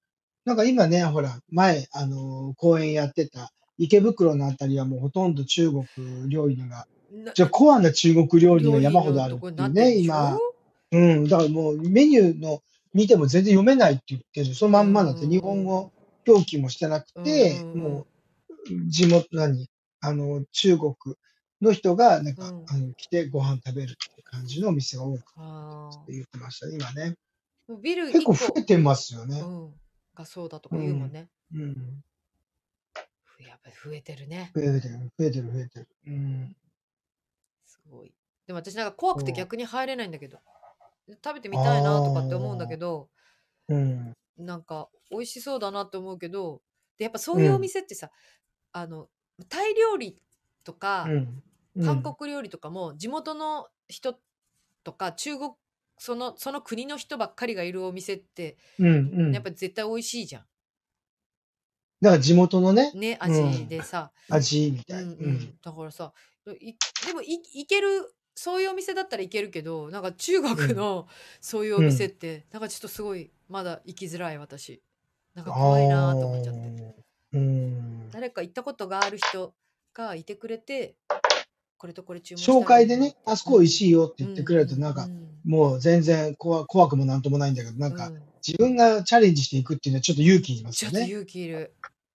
なんか今ね、ほら、前、あの、公演やってた池袋のあたりはもうほとんど中国料理のがじゃあ、コアな中国料理の山ほどあるっていうね、今。うん。だからもうメニューの見ても全然読めないって言ってる。そのまんまだって日本語表記もしてなくて、もう地元、何あの、中国の人がなんか、あの来てご飯食べるって感じのお店が多くって言ってました、今ね。ビル結構増えてますよね。うん。がそうだとか言うもんね。うん。やっぱり増えてるね。増えてる、増えてる、増えてる。うん。ごい。でも私なんか怖くて逆に入れないんだけど。食べてみたいなとかって思うんだけど、うん。なんか美味しそうだなって思うけど、で、やっぱそういうお店ってさ、あの、タイ料理とか、韓国料理とかも地元の人とか中国そのその国の人ばっかりがいるお店って、うんうん。やっぱ絶対美味しいじゃん。だから地元のね、ね、味でさ。味みたい。うんうん。だからさ、いでもいいけるそういうお店だったらいけるけどなんか中国のそういうお店って、なんかちょっとすごいまだ行きづらい私。なんか怖いなと思っちゃってうん。誰か行ったことがある人がいてくれてこれとこれ注文紹介でね、あそこ美味しいよって言ってくれると、なんか、もう全然怖怖くもなんともないんだけど、なんか、自分がチャレンジしていくっていうのはちょっと勇気いりますよね。ちょっと勇気いる。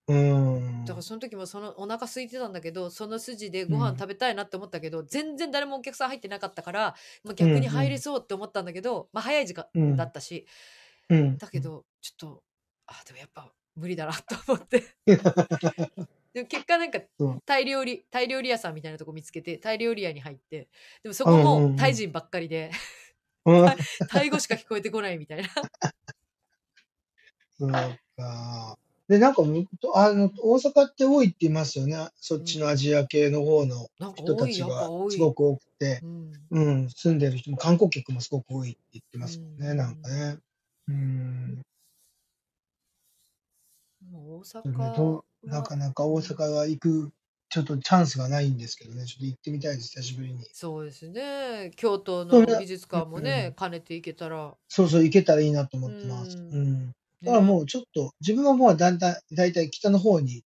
うん。だからその時もそのお腹空いてたんだけどその筋でご飯食べたいなって思ったけど、全然誰もお客さん入ってなかったから、まあ、逆に入れそうって思ったんだけど、まあ、早い時間だったし、うん。だけどちょっとあでもやっぱ無理だなと思って でも結果なんかタイ料理タイ料理屋さんみたいなとこ見つけてタイ料理屋に入ってでもそこもタイ人ばっかりで、タイ語しか聞こえてこないみたいな。そうか。で、なんか、あの、大阪って多いって言いますよね。そっちのアジア系の方の人たちがすごく多くて、うん、住んでる人も観光客もすごく多いって言ってますもんね、なんかね。うん。大阪なかなか大阪は行くちょっとチャンスがないんですけどね、ちょっと行ってみたいです、久しぶりに。そうですね。京都の美術館もね、兼ねて行けたら。そうそう、行けたらいいなと思ってます。うん。だからもうちょっと、自分はもうだんだん、だいたい北の方に、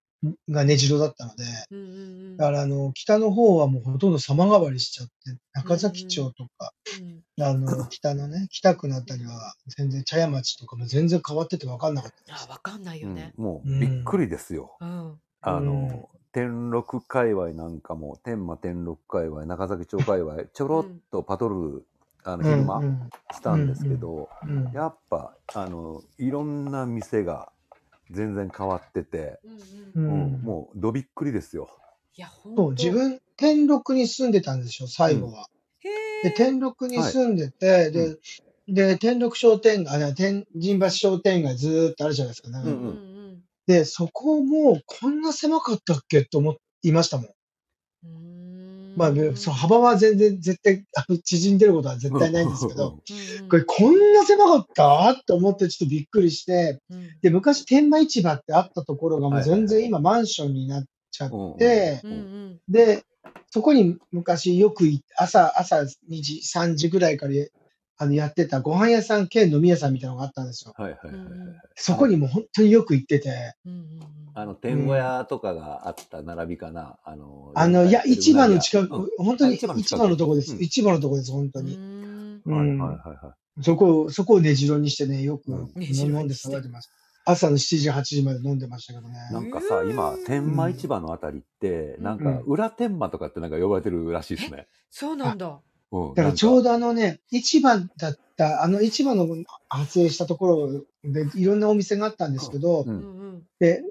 が根城だったので、うんうんうん、だからあの、北の方はもうほとんど様変わりしちゃって、中崎町とか、うん。うん、あの、北のね、北区のあたりは、全然茶屋町とかも全然変わってて分かんなかったです。あ、分かんないよね。うん、もうびっくりですよ。うん、あの、天禄界隈なんかも、天満天禄界隈、中崎町界隈、ちょろっとパトル、あの、昼間したんですけど、やっぱ、あの、いろんな店が全然変わってて、うん、もう、どびっくりですよ。いや、そう、自分、天禄に住んでたんですよ、最後は。で、天禄に住んでて、はい、で、で、天禄商店街、あ、天神橋商店街ずっとあるじゃないですか、ね。うんうん。で、そこもこんな狭かったっけと思いましたもん。まあ、ね、そう幅は全然絶対あの縮んでることは絶対ないんですけど、これこんな狭かったって思ってちょっとびっくりして、で、昔天満市場ってあったところがもう全然今マンションになっちゃって、で、そこに昔よく朝、朝2時、3時ぐらいからあの、やってたご飯屋さん兼飲み屋さんみたいなのがあったんですよ。はいはいはい。そこにも本当によく行ってて。あの、天小屋とかがあった並びかな。あの、あの、いや、市場の近く、本当に市場のとこです。市場のとこです、本当に。はいはいはい。そこ、そこを根城にしてね、よく飲んで騒いでます。朝の7時、8時まで飲んでましたけどね。なんかさ、今、天満市場のあたりって、なんか、裏天満とかってなんか呼ばれてるらしいですね。そうなんだ。だからちょうどあのね、市場だった、あの市場の発生したところでいろんなお店があったんですけど、うん、で、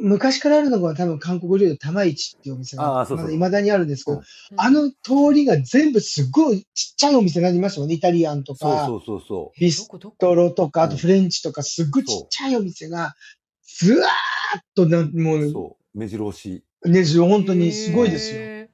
昔からあるのが多分韓国料理玉市っていうお店が、いまだにあるんですけど、うん、あの通りが全部すごいちっちゃいお店になりましたもんね。イタリアンとか、そうそうそうビストロとか、あとフレンチとか、すっごいちっちゃいお店が、ずわーっとな、もう、そう、目白押し。目白、本当にすごいですよ。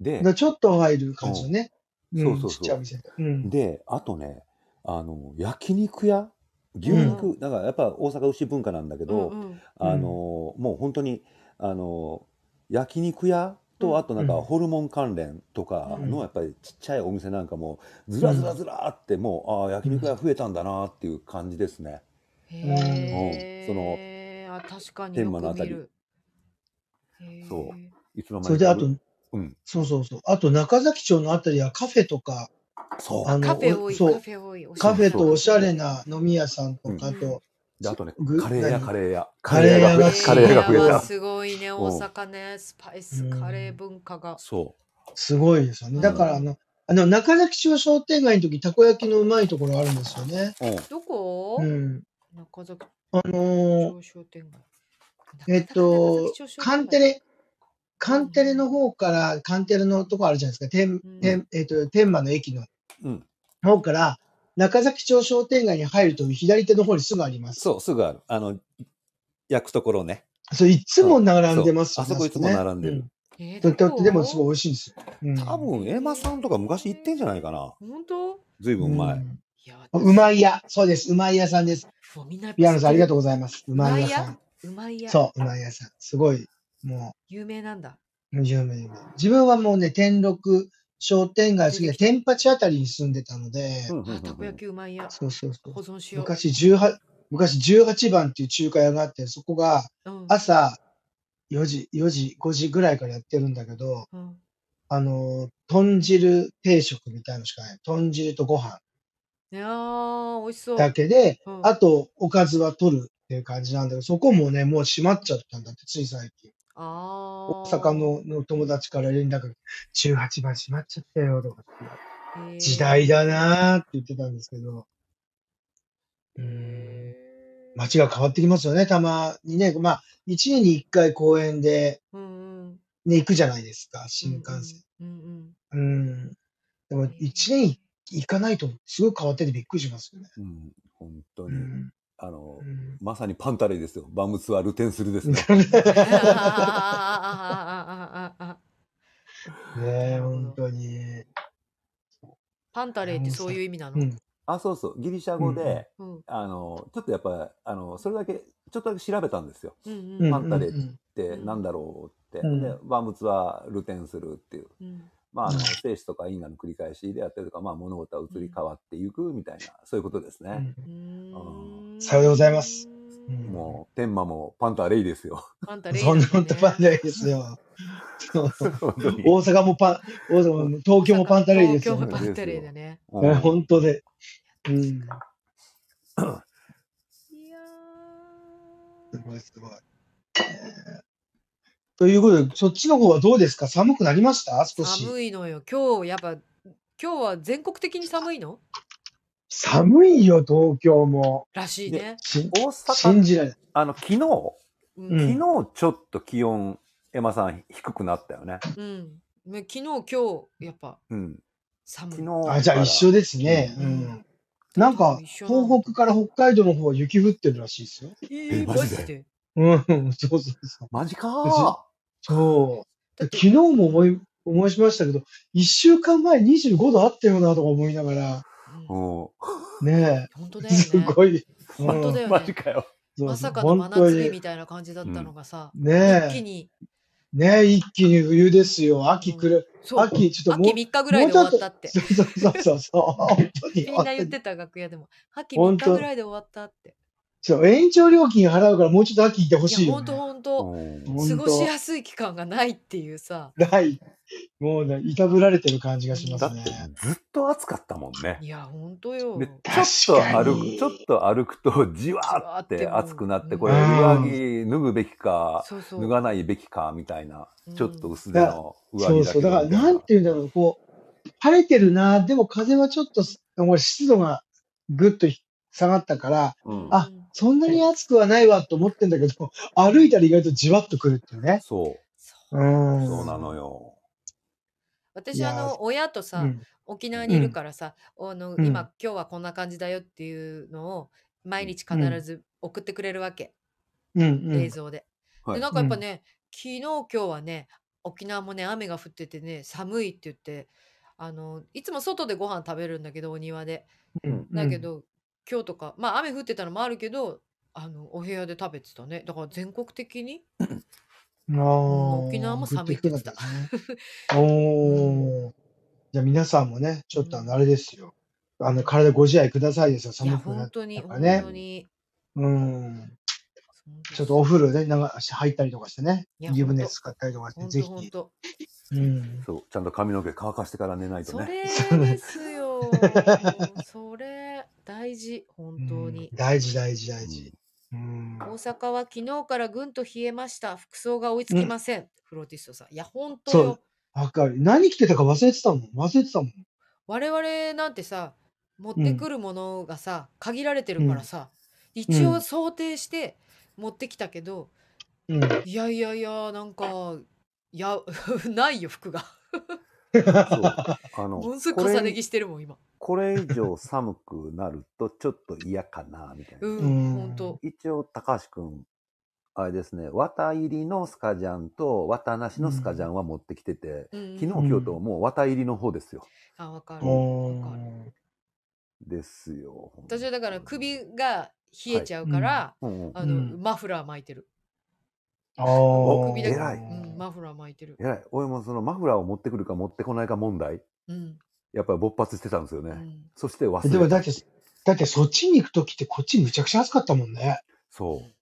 で、ちょっと入る感じのね。そうそうそう。うん、で、あとね、あの、焼肉屋？牛肉、うん、だからやっぱ大阪牛文化なんだけど、うんうん、あの、もう本当に、あの、焼肉屋と、あとなんかホルモン関連とかのやっぱりちっちゃいお店なんかも、ずらずらずらってもう、ああ、焼肉屋増えたんだなっていう感じですね。へうん、その、あ確かに天満のあたり。そう。いつの間にそれであと、うん。そうそうそう。あと中崎町のあたりはカフェとか、そう。カフェ多い、そうカフェ多い。カフェとおしゃれな飲み屋さんとかと、で、あとね、カレー屋、カレー屋。カレー屋が、カレー屋が増えた。すごいね、大阪ね、スパイスカレー文化が。そう。すごいですよね。だからあの、あの、中崎町商店街の時、たこ焼きのうまいところあるんですよね。どこ？うん。中崎あのー、えっと、カンテレ、カンテレの方から、カンテレのとこあるじゃないですか。天、天、えっ、と、天満の駅の方から、中崎町商店街に入ると左手の方にすぐあります。そう、すぐある。あの、焼くところね。そう、いつも並んでますよ、ね、あそこいつも並んでる。えー、でもすごい美味しいんですよ。うん、多分、エマさんとか昔行ってんじゃないかな。本当ずいぶん前。うん、うまい屋。そうです。うまい屋さんです。ピアノさんありがとうございます。うまい屋さん。うまい屋。そう、うまい屋さん。すごいもう。有名なんだ。有名、有名。自分はもうね、天禄商店街次は天八あたりに住んでたので、あ、たこ焼きうまいや。そうそうそう。保存しよう。昔18、昔18番っていう中華屋があって、そこが朝4時、4時、5時ぐらいからやってるんだけど、うん、あの、豚汁定食みたいなのしかない。豚汁とご飯。いやー、美味しそう。だけで、うん、あと、おかずは取るっていう感じなんだけど、そこもね、もう閉まっちゃったんだって、つい最近。大阪のの友達から連絡が、18番閉まっちゃったよ、とかって。時代だなーって言ってたんですけど。うん。街が変わってきますよね、たまにね。まあ、1年に1回公園で、ね、行くじゃないですか、新幹線。うん、うん。でも、1年行かないと、すごい変わっててびっくりしますよね。うん、本当に。うんあの、うん、まさにパンタレイですよ。バムツはルテンスルですね。ねえ、本当に。パンタレイってそういう意味なの、うん、あ、そうそう。ギリシャ語で、うんあの、ちょっとやっぱ、あの、それだけ、ちょっとだけ調べたんですよ。うんううんんパンタレうんってなんだろうって。うんで、バームツはルテンするっていう。うんまあ、あのうん生死とか因果の繰り返しであったりとか、まあ、物事は移り変わっていくみたいな、そういうことですね。うんさようでございますうんもう、天馬もパンタレイですよ。パンタレイそんな本当パンタレイですよ。大阪もパン、大阪も東京もパンタレイですよ東。京もパンタレイだね。うん本当で。うん。いやすごいすごい。えーということで、そっちの方はどうですか？寒くなりました？少ーし。寒いのよ。今日やっぱ今日は全国的に寒いの？寒いよ、東京も。らしいね。し大阪、信じられない。あの、昨日、うんうん昨日ちょっと気温、エマさん低くなったよね。うん。ね昨日今日やっぱうん。寒い。昨日。あ、じゃあ一緒ですね。ううんん。なんか、東北から北海道の方は雪降ってるらしいですよ。えー、えマジで？マジで？うん、そうそうそう。マジかそう。昨日も思い、思いしましたけど、一週間前25度あったよなとか思いながら、うんうねえ、本当だよね。すごい。うんん。本当だよねマジかよ。そうまさか本当の真夏日にみたいな感じだったのがさ、ねえ、一気に、ねえ、一気に冬ですよ。秋来る。そう、秋、ちょっともう秋3日ぐらいで終わったって。そうそうそうそうそう、本当に。みんな言ってた楽屋でも、秋3本当日ぐらいで終わったって。そう、延長料金払うからもうちょっと秋行ってほしいよ、ほんとね。ほんと、うんほん過ごしやすい期間がないっていうさ。ない。もうね、いたぶられてる感じがしますだってね。ずっと暑かったもんね。いや、ほんとよ。で、ちょっと確かに歩く、ちょっと歩くとじわーって暑くなって、これうん上着脱ぐべきか、そうそう。脱がないべきかみたいなうん、ちょっと薄手の上着だけそうそう。だから、なんて言うんだろう、こう、晴れてるな、でも風はちょっと、もう湿度がぐっと下がったから、うんあそんなに暑くはないわと思ってんだけど、歩いたら意外とじわっとくるっていうね。そう、そううん。そうなのよ。私、あの、親とさ、うん。沖縄にいるからさ、あのうん今、今日はこんな感じだよっていうのを、毎日必ず送ってくれるわけ、うん。うん映像で。はいで、なんかやっぱね、昨日、今日はね、沖縄もね、雨が降っててね、寒いって言って、あの、いつも外でご飯食べるんだけど、お庭で。うんだけ、ど、今日とか、まあ雨降ってたのもあるけど、あの、お部屋で食べてたね。だから全国的に、うん、あー沖縄も寒いって言ってたおー。じゃあ皆さんもね、ちょっとあの、あれですよ。あの、体ご自愛くださいですよ。いや、寒くなっ本当に、本たからね当。に。うん。そうですちょっとお風呂で流し入ったりとかしてね。いや湯船使ったりとかして、本ぜひ。当本当。うん。そう、ちゃんと髪の毛乾かしてから寝ないとそね。れですよ。それ、大事、本当にうん。大事大事大事。うん。大阪は昨日からぐんと冷えました。服装が追いつきません。フローティストさん。いや、本当そうよ。わかる。何着てたか忘れてたもん。忘れてたもん。我々なんてさ、持ってくるものがさ、限られてるからさ、一応想定して持ってきたけど、うん。いやいやいや、なんか、いや、ないよ、服が。そう。あの、ものすこごい重ねれ着してるもん、今。これ以上寒くなるとちょっと嫌かな、みたいな。うん、うん本当。一応、高橋くん、あれですね、綿入りのスカジャンと綿なしのスカジャンは持ってきてて、うん昨日、今日ともう綿入りの方ですよ。あ、わかる。おわかる。ーですよ。私はだから首が冷えちゃうから、うんうんあの、うんマフラー巻いてる。あー首だけ、偉いうん、マフラー巻いてる。えらい。俺もそのマフラーを持ってくるか持ってこないか問題、うん。やっぱり勃発してたんですよね。うんそして忘れた。でもだって、だってそっちに行くときってこっちむちゃくちゃ暑かったもんね。そう。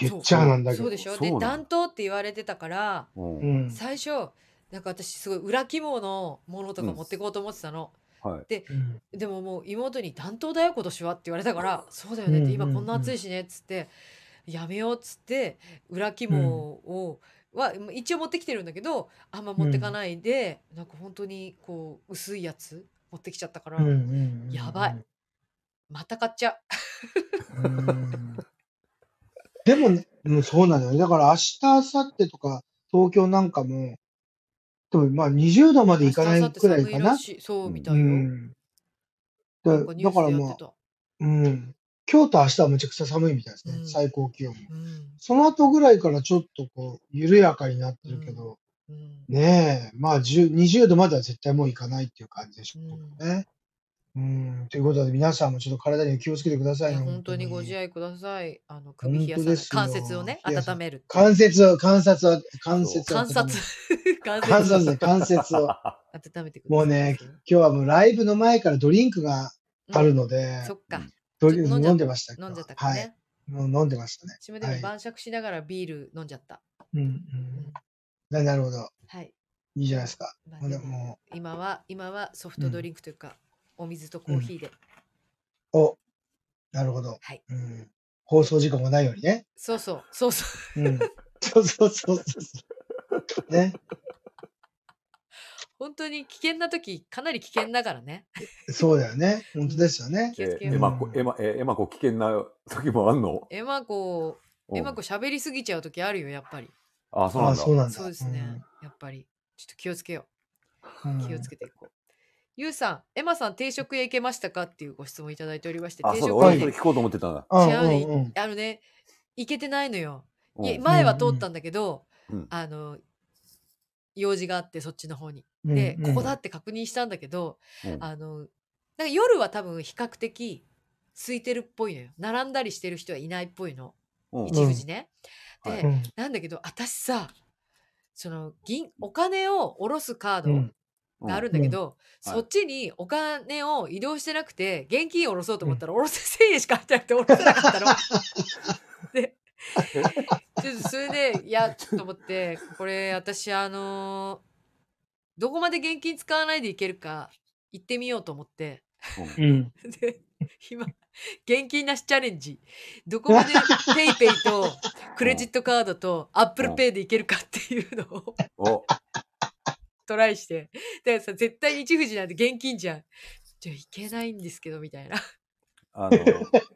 言っちゃなんだけど。そうでしょ？で暖冬って言われてたからうんうん。最初なんか私すごい裏肝のものとか持ってこうと思ってたの、はい。うんでももう妹に「暖冬だよ今年は」って言われたから「そうだよね」って今こんな暑いしねっつって「やめよう」っつって裏肝を、は一応持ってきてるんだけどあんま持ってかないで、なんか本当にこう薄いやつ持ってきちゃったから、うんうんうんやばい。また買っちゃう。うんでも、うん、そうなのよね。だから明日、明後日とか、東京なんかも、でもまあ20度までいかないくらいかなそうみたいよ。うん。だだからまあ。うん。今日と明日はめちゃくちゃ寒いみたいですね。うん最高気温も。うんその後ぐらいからちょっとこう、緩やかになってるけど、うんねえ、まあ10 20度までは絶対もういかないっていう感じでしょうね。うん。ということで、皆さんもちょっと体に気をつけてくださいね、本当にご自愛ください。あの、首冷やさ。関節をね、温める。関節を、関節を、関節を。関節。関節、関節を。温めてください。もうね、今日はもうライブの前からドリンクがあるので、そっか。ドリンク飲んでました。飲んじゃったかね。はい。飲んでましたね。私もでも晩酌しながらビール飲んじゃった。うん、うん。なるほど。はい。いいじゃないですか。まあ、も今は、今はソフトドリンクというか、お水とコーヒーで。お、なるほど。はい。うん。放送事故もないようにね。そうそう、そうそう。うん。そうそうそうそう。ね。本当に危険な時、かなり危険だからね。そうだよね。本当ですよね。気をつけよう。エマコ、エマ、えエマコ危険な時もあんの？エマコ、エマコ喋りすぎちゃう時あるよ、やっぱり。あ、そうなんだ。そうなんだ。そうですね。やっぱり。ちょっと気をつけよう。気をつけていこう。ゆうさん、エマさん定食へ行けましたかっていうご質問いただいておりまして、あ、定そうだ、俺それ聞こうと思ってたんだ。違うね、あのね、行けてないのよ。い前は通ったんだけど、あの、用事があってそっちの方に。で、ここだって確認したんだけど、あの、なんか夜は多分比較的空いてるっぽいのよ。並んだりしてる人はいないっぽいの。一富士ね。で、なんだけど、私さ、その銀お金を下ろすカードがあるんだけど、そっちにお金を移動してなくて現金を下ろそうと思ったら、下ろせ1000円しか入ってなくて下ろせなかったの。でちょっとそれでいやちょっと思ってこれ私あのー、どこまで現金使わないでいけるか行ってみようと思って、うん、で今現金なしチャレンジどこまで PayPay とクレジットカードと ApplePay でいけるかっていうのを トライして。だからさ、絶対日富士なんて現金じゃん。じゃいけないんですけど、みたいな。あの、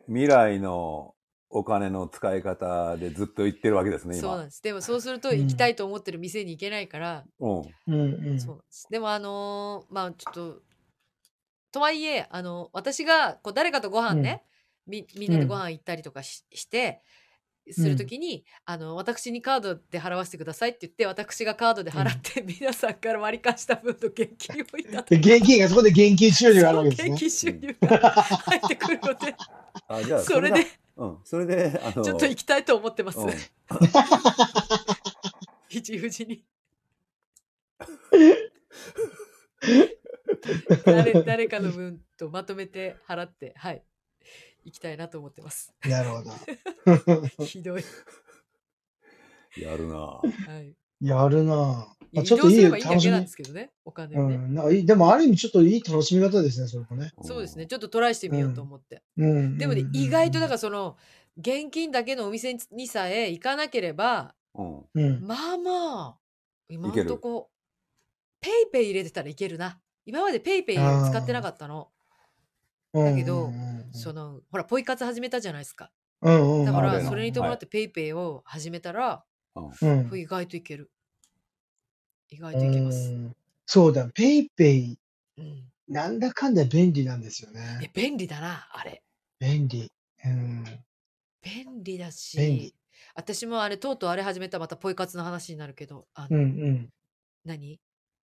未来のお金の使い方でずっと言ってるわけですね、そうなんです。でもそうすると行きたいと思ってる店に行けないから、うん。うんそうなんです。でもあのーまあちょっと、とはいえ、あの、私がこう誰かとご飯ね、みみんなでご飯行ったりとかし,、して、するときに、あの、私にカードで払わせてくださいって言って、私がカードで払って、皆さんから割り貸した分の現金をいただいて。現金がそこで現金収入があるわけですね。現金収入が入ってくるので、あじゃあそれで、うん、それで、あのちょっと行きたいと思ってます。うん、一富士に。誰誰かの分とまとめて払って、はい。行きたいなと思ってます。なるほど。ひどい。やるなはい。やるなあ、ちょっといい楽しみなんですけどね、お金ね。うん、でもある意味ちょっといい楽しみ方ですね、それもね。そうですね、ちょっとトライしてみようと思って。うん。でもね、意外とだからその、現金だけのお店にさえ行かなければ、うん。まあまあ、今んとこ、ペイペイ入れてたらいけるな。今までペイペイ使ってなかったの。だけど、その、ほら、ポイ活始めたじゃないですか。うんうん、だから、それに伴ってペイペイを始めたら、うん、意外といける。意外といけます。そうだ、ペイペイ、うん、なんだかんだ便利なんですよね。便利だな、あれ。便利。うん、便利だし、私もあれ、とうとうあれ始めたまたポイ活の話になるけど、あの、うんうん、何？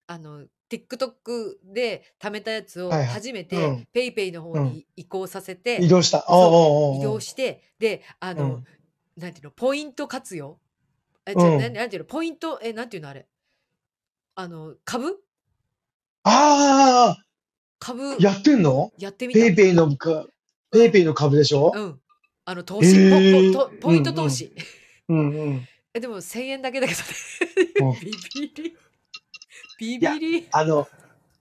あの、TikTok で貯めたやつを初めて PayPay の方に移行させて、移動した。移動して、で、あの、なんていうの、ポイント活用？え、じゃなんていうの、ポイント、え、なんていうのあれ？あの、株？ああ株、やってんの？やってみた。PayPay のか、PayPay の株でしょ？うん。あの、投資、ポポポイント投資。うんうん。え、でも1000円だけだけどね。ビビリ。ビビリ。あの、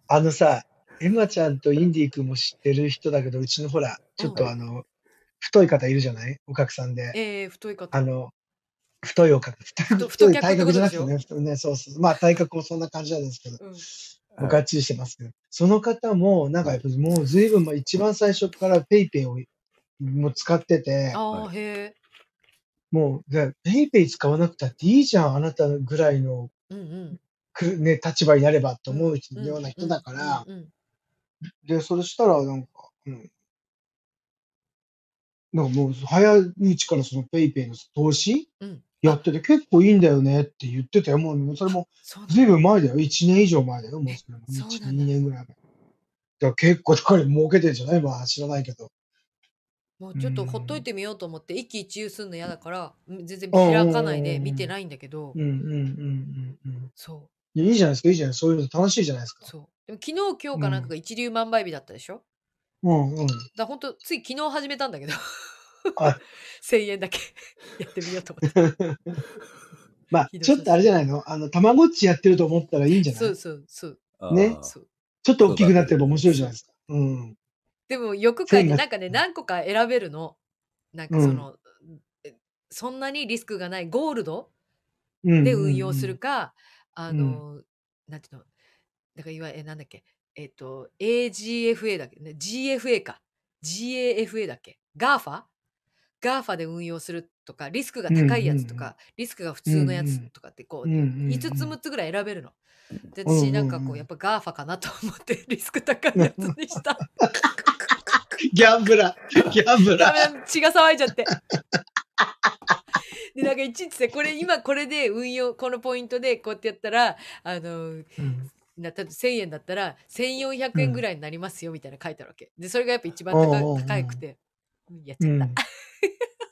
あのさ、エマちゃんとインディー君も知ってる人だけど、うちのほら、ちょっとあの、太い方いるじゃない？お客さんで。えー、太い方。あの、太いおか太太い体格じゃなくてね、太ね、そうそう。まあ体格もそんな感じなんですけど、うん、がっちりしてますけど、その方も、なんかやっぱりもう随分、まあ一番最初からペイペイをもう使ってて、あへもう、ペイペイ使わなくたっていいじゃん、あなたぐらいの、うんうん、くね、立場になればと思うような人だから、で、それしたらなんか、うん。なんかもう早いうちからそのペイペイの投資うん。やってて結構いいんだよねって言ってたよ。もうそれもずいぶん前だよ。1年以上前だよ。もうそれも1、2年ぐらい前。だ結構、だから儲けてるんじゃない？まあ知らないけど。もうちょっとほっといてみようと思って一喜一憂するの嫌だから全然開かないで見てないんだけど、うんうんうんうんうん。そいやいいじゃないですか、いいじゃないそういうの楽しいじゃないですか。うそうでも昨日今日かなんかが一粒万倍日だったでしょ？うんうん。だから本当つい昨日始めたんだけどはい1000 円だけ やってみようと思って。まあちょっとあれじゃないの？あの、たまごっちやってると思ったらいいんじゃない？そうそうそう。ね。ちょっと大きくなってれば面白いじゃないですか。うん。でもよく書いて1000なんかね何個か選べるの。なんかその、えそんなにリスクがないゴールドうんで運用するか、あの、なんていうの？だからいわゆるえなんだっけ？えっ、と AGFA だっけ？ね GFA か。GAFA だっけ？GAFA? GAFA で運用するとかリスクが高いやつとか、うんうんリスクが普通のやつとかってこう、うんうんうん5つ6つぐらい選べるの。で私なんかこうやっぱ GAFA かなと思ってリスク高いやつにした。ギャンブラー、ギャンブラー。血が騒いじゃって。でなんかいちいちさこれ今これで運用このポイントでこうやってやったらあのうんな例えば1000円だったら1400円ぐらいになりますよみたいな書いてあるわけ。でそれがやっぱ一番高高くてうんやっちゃった。うん。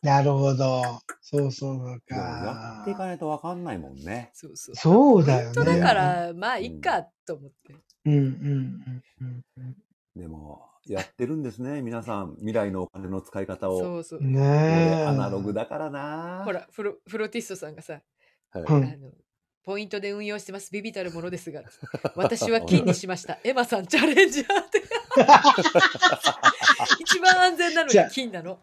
なるほど。そうそうでもやっていかか。ないとわかんないもんね。そうそう。そうだよね。本当だからまあいいかと思って。うんうんうんうんうん。でも、やってるんですね、皆さん。未来のお金の使い方を。そうそう。ね俺え。アナログだからな。ほらフロフロティストさんがさ、はい。うんあのポイントで運用してますビビたるものですが私は金にしましたエマさんチャレンジャーって 一番安全なのに金なの？っ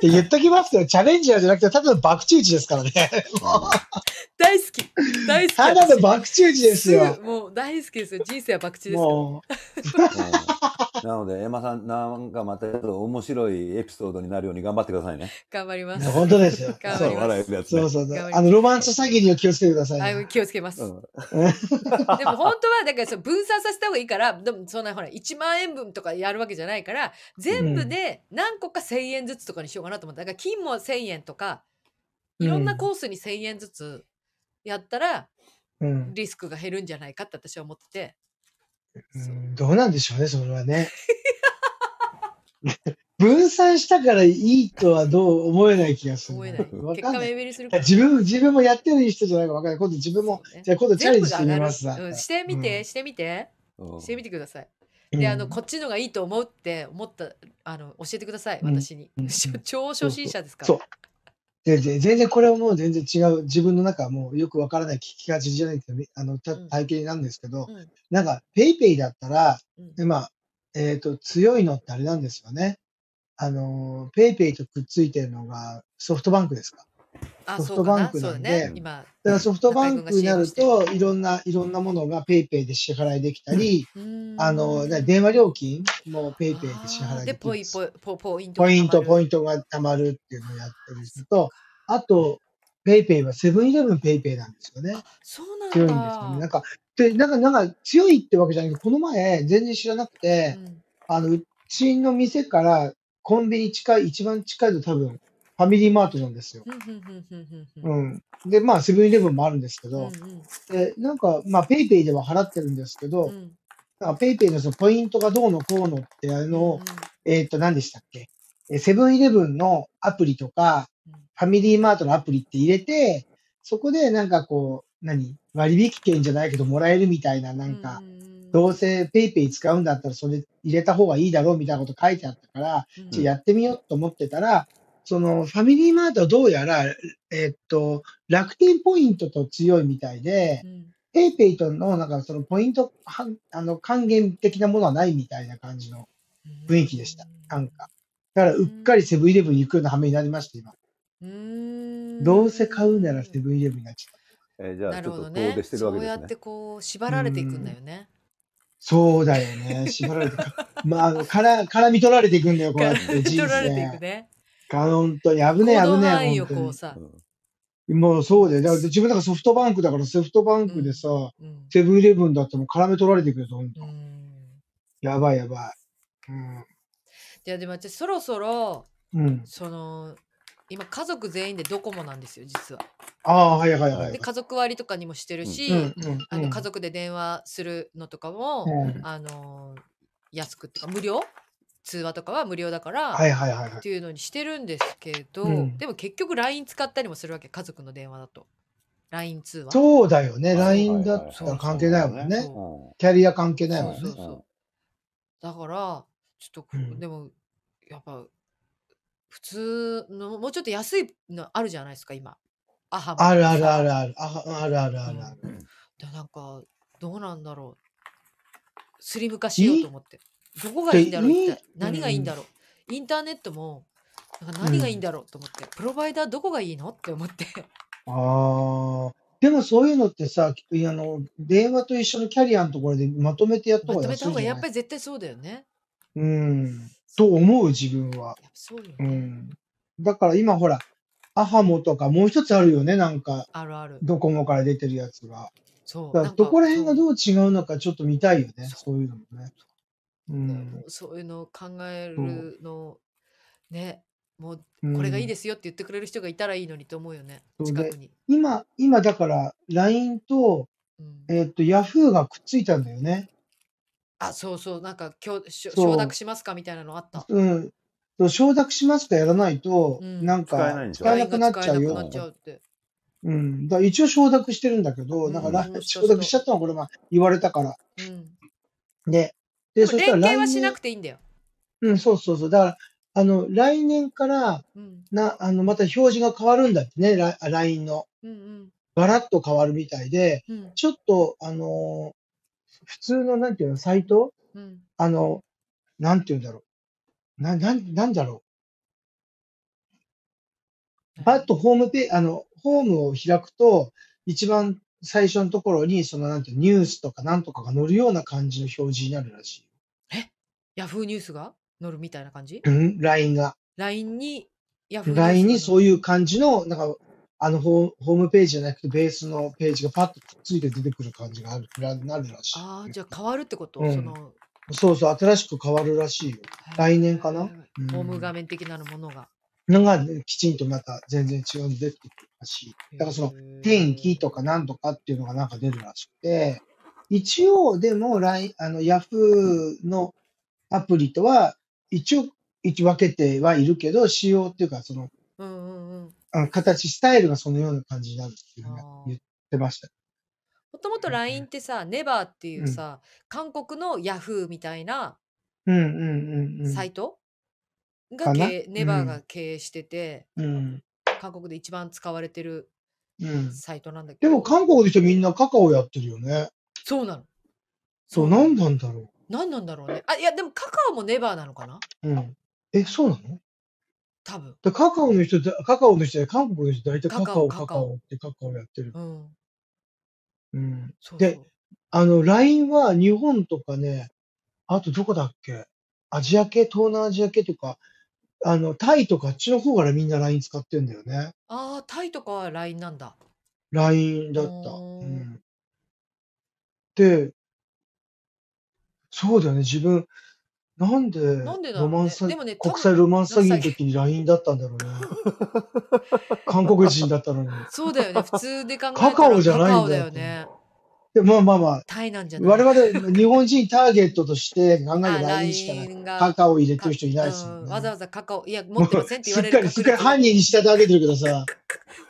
て言っときますけど、チャレンジャーじゃなくて、ただの爆打ちですからね。大好き。大好き。ただの私爆打ちですすよ。ぐもう大好きですよ。人生は博打ですから なので、エマさん、なんかまた面白いエピソードになるように頑張ってくださいね。う、頑張ります本当ですよ。頑張りますそう、笑えるやつね。そうそうあの、ロマンス詐欺には気をつけてくださいね。はい気をつけます、うん でも本当はだからそう分散させた方がいいからでもそんなほら1万円分とかやるわけじゃないから全部で何個か1,000円ずつとかにしようかなと思っただから金も1,000円とかいろんなコースに1,000円ずつやったらうん。リスクが減るんじゃないかって私は思っててう。んどうなんでしょうね、それはね。分散したからいいとはどう思えない気がする。思えない。結果わかんない。目減りする自分、自分もやってる人じゃないかわかんない。今度自分も、そうね。じゃあ今度チャレンジしてみ全部がますがる。うん。してみて、うん。してみて。うん。してみてください。うん。であのこっちのがいいと思うって思ったあの教えてくださいうん。私に、うん。超初心者ですから。そう。でで全然これはもう全然違う。自分の中はもうよくわからない聞きがちじゃないけど、あの、体験なんですけど、うんなんか、ペイペイだったら、うんでまあ、えっ、と、強いのってあれなんですよね。あの、ペイペイとくっついてるのがソフトバンクですか？あソフトバンクなんで。今だからソフトバンクになると、いろんな、いろんなものがペイペイで支払いできたり、うーん。あの、ね電話料金もペイペイで支払いでポイできるんですポイポポイントポイント、ポインントが貯まるっていうのをやったりすると、あと、ペイペイはセブンイレブンペイペイなんですよね。そうなんだ。強いんですよね。なんか、で、なんか、なんか強いってわけじゃないけど、この前、全然知らなくて、うん。あの、うちの店からコンビニ近い、一番近いと多分、ファミリーマートなんですよ。うん。で、まあ、セブンイレブンもあるんですけど、うんうん。で、なんか、まあ、ペイペイでは払ってるんですけど、うん。なんかペイペイのそのポイントがどうのこうのっていうのを、えっ、と、何でしたっけ？えセブンイレブンのアプリとか、うん。ファミリーマートのアプリって入れて、そこでなんかこう、何？割引券じゃないけどもらえるみたいな、なんか、どうせペイペイ使うんだったらそれ入れた方がいいだろうみたいなこと書いてあったから、うん。やってみようと思ってたら、そのファミリーマートはどうやら、えっと、楽天ポイントと強いみたいでう、んペイペイとのなんかそのポイントはんあの還元的なものはないみたいな感じの雰囲気でした。なんか。だからうっかりセブンイレブンに行くような羽目になりました、今。うーんどうせ買うならセブンイレブンになっちゃった。えーじゃあ、なちょっと遠るほどね出してるわけそうやってですね。こう縛られていくんだよねそうだよね。縛られてか、まあ、から、絡み取られていくんだよ、こうやって取人られていく生。ねか本当に危ねえ、危ねえ、こうさ。もうそうだよ。だから自分なんかソフトバンクだからソフトバンクでさ、うんセブンイレブンだってもう絡め取られていくよ、ほんとう。んやばいやばい。うん。いやでも私そろそろうん。その今家族全員でドコモなんですよ実は。ああ、はいはいはい。で家族割とかにもしてるし、あの家族で電話するのとかも、うんあの安くっていうか無料通話とかは無料だから、はいはいはいはい。っていうのにしてるんですけど、うん。でも結局 LINE 使ったりもするわけ家族の電話だと。LINE 通話。そうだよね。はい LINE だったら関係ないもんね。そキャリア関係ないもんね。そう。そうだからちょっと、うん。でもやっぱ普通のもうちょっと安いのあるじゃないですか今。アハあるあるさあるある。ああるあるあるある。でなんかどうなんだろう。スリム化しようと思ってどこがいいんだろういい？一体何がいいんだろう、インターネットもなんか何がいいんだろう？と思って、プロバイダーどこがいいの？って思って。ああ。でもそういうのってさ、あの、電話と一緒のキャリアのところでまとめてやった方がまとめた方がやっぱり絶対そうだよね。うん。と思う自分は。そうよね、うん。だから今ほら、アハモとかもう一つあるよね、なんか、あるある。ドコモから出てるやつが。そう。だからどこら辺がうどう違うのかちょっと見たいよね、そう。そういうのもね。うん。そういうのを考えるのねもううん。これがいいですよって言ってくれる人がいたらいいのにと思うよね、そうで近くに、今、今だから LINE と、うん。えっと、Yahoo がくっついたんだよね。あそうそうなんか今日承諾しますかみたいなのあった。うん。と承諾しますかやらないと、うん。なんか使えないんでしょ？使えなくなっちゃうよ。使えなくなっ。ちゃうって。うん。だ一応承諾してるんだけど、うんなん。かラうん承諾しちゃったのこれまあ言われたから。うん。で、で、そしたら来連携はしな年く、ていいんだよ、うん、そうそうそう。だから、あの、来年から、うん、な、あの、また表示が変わるんだってね、ラ LINE の。うんガラッと変わるみたいで、うんうんちょっと、あのー普通の、なんていうの、サイト？うんあの、なんていうんだろう。な、なん、なんだろう。パッとホームペあの、ホームを開くと、一番最初のところに、その、なんてニュースとかなんとかが載るような感じの表示になるらしい。ヤフーニュースが？載るみたいな感じ？うん、LINE が。LINE にヤフー LINE にそういいう感じの、なんか、あのホー、ホームページじゃなくて、ベースのページがパッとくっついて出てくる感じがある、ななるらしい。ああじゃあ変わるってこと、うん。そのそうそう、新しく変わるらしいよ。来年かな？うん。ホーム画面的なものがのが、ね、きちんとまた全然違うの出てくるらしい。だからその、天気とかなんとかっていうのがなんか出るらしくて、一応でも、ラインあの、ヤフーのアプリとは、一応、一応分けてはいるけど、仕様っていうか、その、うんうんうんあの形、スタイルがそのような感じになるっていうふうに言ってました。もともと LINE ってさ、ネバーっていうさ、韓国のヤフーみたいなうんうんうんうん。サイトがかな？経営ネバーがうん経営してて、うん。韓国で一番使われてるうん。サイトなんだけど。でも韓国の人みんなカカオやってるよね。そうなの。そう、ななんなんだろなんなんだろうね。あ、いや、でもカカオもネバーなのかな？う。うん。え、そうなの？多分。でカカオの人だ、カカオの人で韓国の人大体カカオ、カカオカカオってカカオやってる。うん。うん。そうそう。であの、LINE は日本とかね、あとどこだっけ？アジア系、東南アジア系とか、あの、タイとかあっちの方からみんな LINE 使ってんだよね。ああ、タイとかは LINE なんだ。LINE だった。おーうん。で、そうだよね、自分、なんで、なんでだろうねロマンス詐でもね多分国際ロマンス詐欺の時に LINE だったんだろうね。韓国人だったのに。そうだよね。普通で考えたらカカオじゃないんだよね。で、まあまあまあ、タイなんじゃない我々、日本人ターゲットとして考えればあ LINE しかない。カカオ入れてる人いないですよね。うんわざわざカカオ、いや、持もうってませんって言われるすっかり、すっかり犯人に仕立て上げてるけどさ。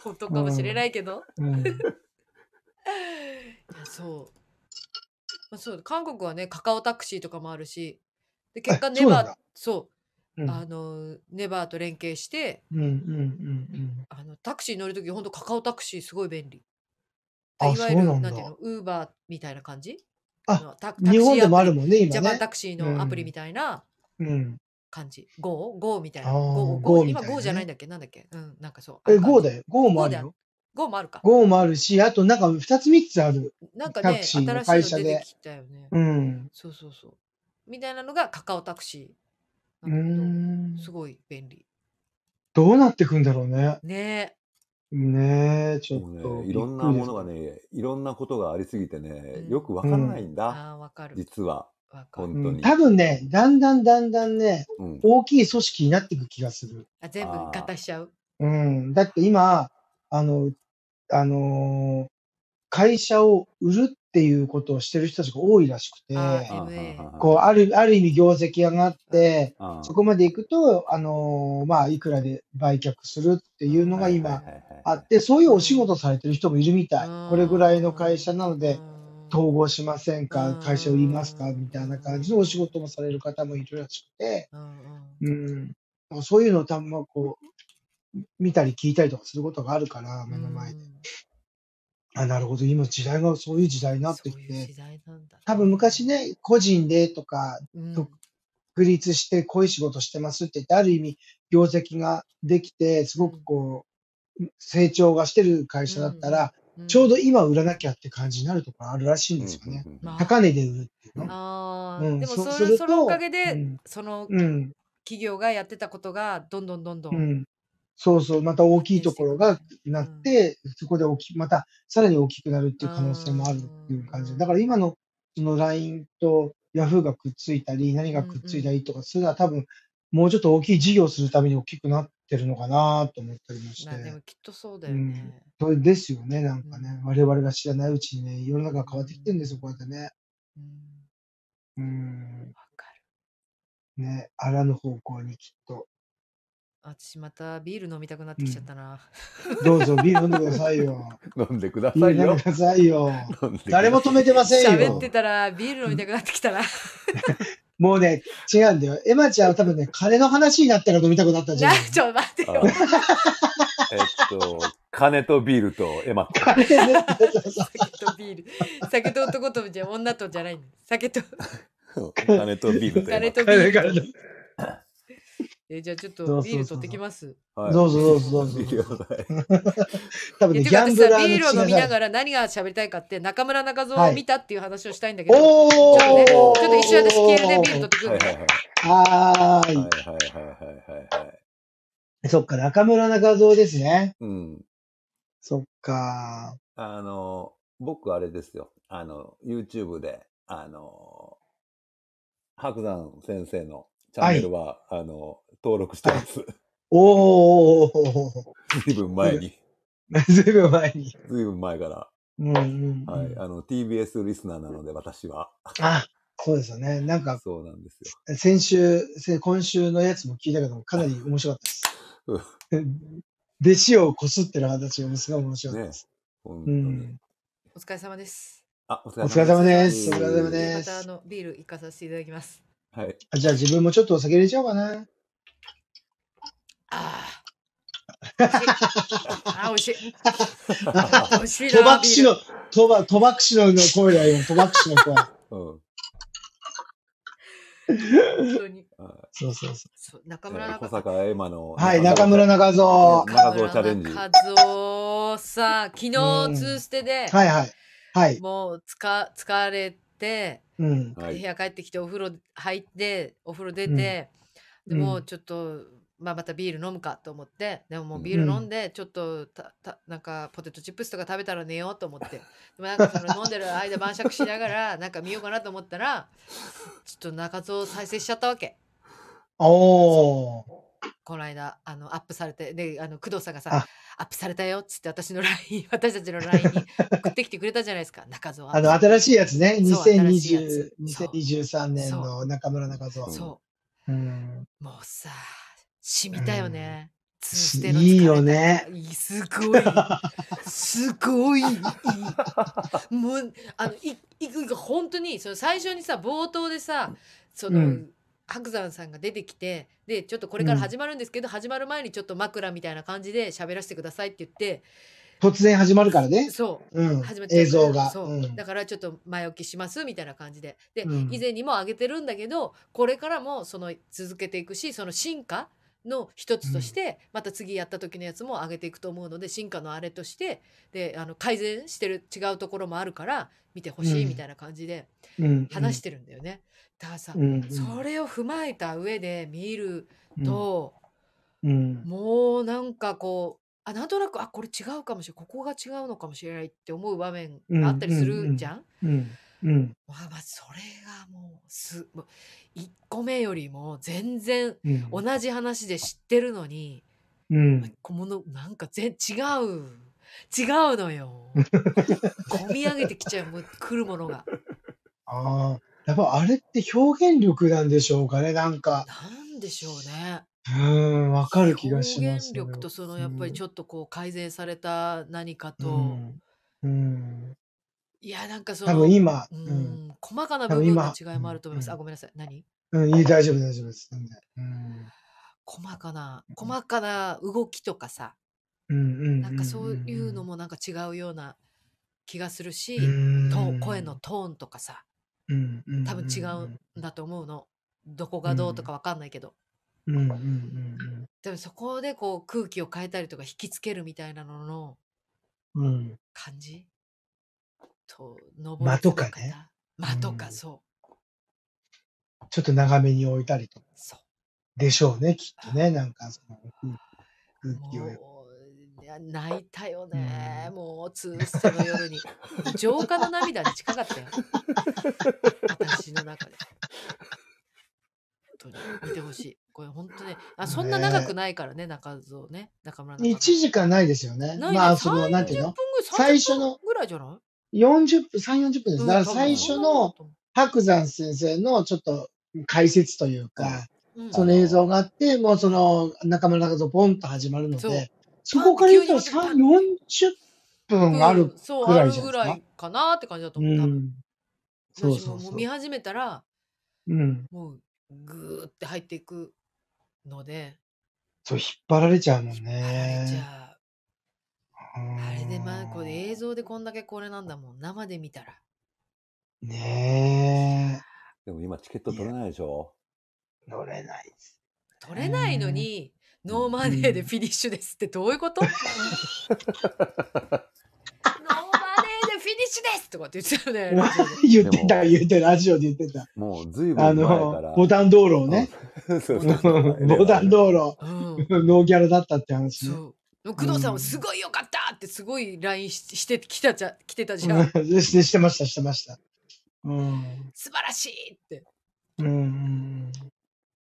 本当かもしれないけど。うん。いやそう。まあ、そう韓国はね、カカオタクシーとかもあるし、で結果あネバーそううう、ん。あの、ネバーと連携して、うんうんうんあのタクシー乗るとき、本当カカオタクシーすごい便利。あいわゆる、そうなんだていうの、ウーバーみたいな感じ？あ。日本でもあるももんね、ジ今ね。ャパンタクシーのアプリうんみたいなうん。感じ？GO? GO みたいな。GO, Go み今 GO じゃないんだっけ？なんだっけ？うん、なんかそう。え、GO だだよ。GO もあるよ。GO もあるか。GO もあるし、あとなんか2つ3つある。なんかね、タクシーの新会社でしいの出てきたよね。うん。そうそうそう。みたいなのがカカオタクシーう。ん。すごい便利。どうなってくんだろうね。ねねえ、ちょもうっと。ね、いろんなものがね、いろんなことがありすぎてね、うんよくわからないんえ。だ、ああ、わかる。実は。わかる。うん本当に。多分ね、だんだんだんだんね、うん。大きい組織になっていく気がする。あ全部合体しちゃう。うん。だって今、あの、あのー会社を売るっていうことをしてる人たちが多いらしくて、こう、ある、ある意味業績上がって、うん。そこまで行くと、あのーまあ、いくらで売却するっていうのが今あって、そういうお仕事されてる人もいるみたい。これぐらいの会社なので、統合しませんか？うん。会社売りますか？みたいな感じのお仕事もされる方もいるらしくて、うん。そういうのをたまこう、見たり聞いたりとかすることがあるから、目の前で。あ、なるほど。今時代がそういう時代になってきて。そういう時、代なんだ。多分昔ね、個人でとか、うん。と独立してこういう仕事してますって言って、ある意味業績ができて、すごくこう、成長がしてる会社だったら、うん。ちょうど今売らなきゃって感じになるところあるらしいんですよね。まあ高値で売るっていうの。あ。ー。うん。でもそそるそのおかげうでん。そのうん。企業がやってたことがどんどんどんどん。そうそう。また大きいところがなって、そこで大きまたさらに大きくなるっていう可能性もあるっていう感じで。だから今のその LINE と Yahoo がくっついたり、何がくっついたりとかするのは多分、もうちょっと大きい事業をするために大きくなってるのかなと思ったりもしてまあ。でもきっとそうだよね。それですよね、なんかね。我々が知らないうちにね、世の中が変わってきてるんですよ、こうやってね。うんうん。わかる。ね、あらぬ方向にきっと。私またビール飲みたくなってきちゃったな。どうぞ、ビール飲んでくださいよ。飲んでくだビさい飲んで。くださいよ。飲んでください誰も止めてませんよ喋って。たらビール飲みたくなってきたな。もうね、違うんだよ。エマちゃんは多分ね、金の話になったら飲みたくなったんじゃなないちょっと待ってよ。あえっと、金とビールとエマと。金ね酒とビール。酒と男とじゃ女とじゃないんだ。酒と金とビールとエマ金とビールと。えじゃあちょっとビール取ってきます。はいどうぞどうぞどうぞビールください多分ね、ギャンブラービールを飲みなら。がら何が喋りたいかって中村中蔵はいを見たっていう話をしたいんだけど、おーちょっとね、ちょっと一瞬私消えるでビール取ってくるはいのはいね。はーい。はいはいはいはいはいはい。そっか、中村中蔵ですね。うん。そっか。あの、僕あれですよ。あの、YouTube で、あの、白山先生のチャンネルは、あの、登録してます。おー。ずいぶん前に、ずいぶん前に。ずいぶん前から、うんうんうん。はい、あの、TBS リスナーなので、私は。あ、そうですよね。なんか、そうなんですよ。先週、せ今週のやつも聞いたけど、かなり面白かったです。弟子をこすってる話がすごい面白かったです。本う。ん。お疲れ様です。あ、お疲お疲れ様です。お疲れ様まで。たあのビール行かさせていただきます。はい。あじゃあ自分もちょっとお酒入れちゃおうかな。あ あ。美味しい。あー美味しい。美味しいな。賭博師のビール、賭博賭博師の声だよ、賭博師の声。うん。本当に。そうそうそそう中村小中蔵。う。坂エマの。はい、中村中蔵。は中蔵チャレンジ中蔵さ、昨日うんツーステでい、はい。はい。もうつか疲れて、うん。はい。部屋帰ってきてお風呂入ってお風呂出て、うん。でもちょっと、まあ、またビール飲むかと思ってでももうビール飲んでちょっとたたなんかポテトチップスとか食べたら寝ようと思って。でもなんかその飲んでる間晩酌しながら なんか見ようかなと思ったらちょっと中蔵再生しちゃったわけ。おー。この間あのアップされてであの工藤さんがさあアップされたよっつって私の LINE 私たちの LINE に送ってきてくれたじゃないですか仲蔵あの、新しいやつね。そう新しいやつ2020そう2023年の中村仲蔵。そううん。もうさ、染みたよね。ツーしのいいよねすごい。すごいいい。もう、あの、い、いく、本当に、その最初にさ、冒頭でさ、その、うん白山さんが出てきて、で、ちょっとこれから始まるんですけど、始まる前にちょっと枕みたいな感じで喋らせてくださいって言って、突然始まるからね。そう。うん始まっ。映像が。そう、うんだからちょっと前置きしますみたいな感じでで、うん以前にも上げてるんだけどこれからもその続けていくしその進化の一つとして、また次やった時のやつも上げていくと思うので進化のあれとしてであの改善してる違うところもあるから見てほしいうんみたいな感じでうん。話してるんだよね。だからさ、うん。それを踏まえた上で見ると、うん。もうなんかこうあなんとなくあこれ違うかもしれないここが違うのかもしれないって思う場面があったりするじゃん。うん。うん。まあまあそれがもうすもう1個目よりも全然うん。同じ話で知ってるのに、うん。このなんか全違う違うのよ。込み上げてきちゃう、もう来るものが。ああ、やっぱあれって表現力なんでしょうかね、なんか。なんでしょうね。うーん、わかる気がし表現ます。力とそのやっぱりちょっとこう改善された何かうと、ん。うん。いやなんかそ多分の、今、ううん。ん、細かな部分の今、違いもあると思います。あ、うん、ごめんなさい。何？うん、うん、いい、大丈夫、大丈夫です。全然うん。細かな、細かな動きとかさ、うん、うん、なんかそういうのも、もなんか違うような気がするうし、ん、と声のトーンとかさ、うん、うん、多分違うんだと思うの。どこがどうとかわかんないけど。うん、うん、うん、でもそこでこう空気を変えたりとか引きつけるみたいなののうん、うん。感じ？と、上間とかね。方。間とか、うんそう。ちょっと長めに置いたりとかそでしょうね、きっとね。なんか、その空気を。泣いたよね。うんもう、ツーステの夜に。浄化の涙に近かったよ。私の中で。本当に見てほしい。これ本当ね、あ、そんな長くないからね、中蔵ね。中村中1蔵。時間ないですよね。まあ、その、なんていう30の最初の30分ぐらいじゃない？40分、3、40分です。うんだから最初の白山先生のちょっと解説というか、うんその映像があって、もうその中村中蔵ポンと始まるのそうで、そこから言ったら急に3 40分あるうんそう、くあるらいじゃないですか？ぐらいかなって感じだとう思う。多分ん。そうそうそう見。始めたら、うん。もうぐーって入っていくので、そう、引っ張られちゃうもんあれじね。ゃあ、あれでまあこれ映像でこんだけこれなんだもん。生で見たら。ねでも今チケット取れないでしょ？え。取れないです。取れないのに、 no money で finish ですってどういうこと？ no money で finishですとかって言ってたよね。ラジオで言ってた、言ってた、ラジオで言ってた。もうずいぶんあ前からの、。ボタン道路をね。そうそうそう ボタン道路、うん。ノーギャラだったって話ね。そう。工藤さんはすごいよかったってすごい LINE ししてきたじゃ来てたじゃん。うん してしてました、してました。うん。素晴らしいって。うん。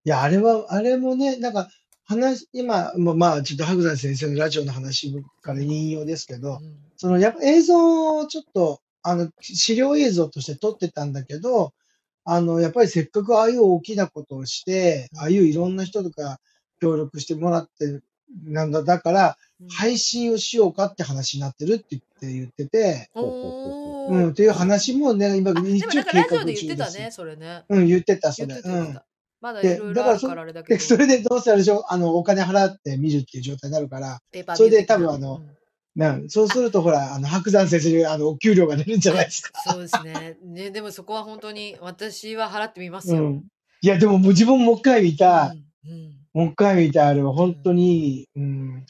いや、あれは、あれもね、なんか、話、今、もうまあ、ちょっと白山先生のラジオの話から引用ですけど、うんその、やっぱ映像をちょっと、あの、資料映像として撮ってたんだけど、あの、やっぱりせっかくああいう大きなことをして、ああいういろんな人とか協力してもらって、なんだ、だから、配信をしようかって話になってるって言って言ってて、うん、っていう話もね、今、一応計画中です。で言ってたね、それね。うん、言ってた、それ。まだでいろいろだからそあるからあれだけで、ど。それでどうせあれでしょあの、お金払って見るっていう状態になるから、それで多分あのうんなんそうするとほら、あの、白山先生にあの、お給料が出るんじゃないですか。そうですね。ね、でもそこは本当に私は払ってみますよ。うん。いや、でももう自分もう一回見た、うんうんもう一回見たあれは本当に、うん。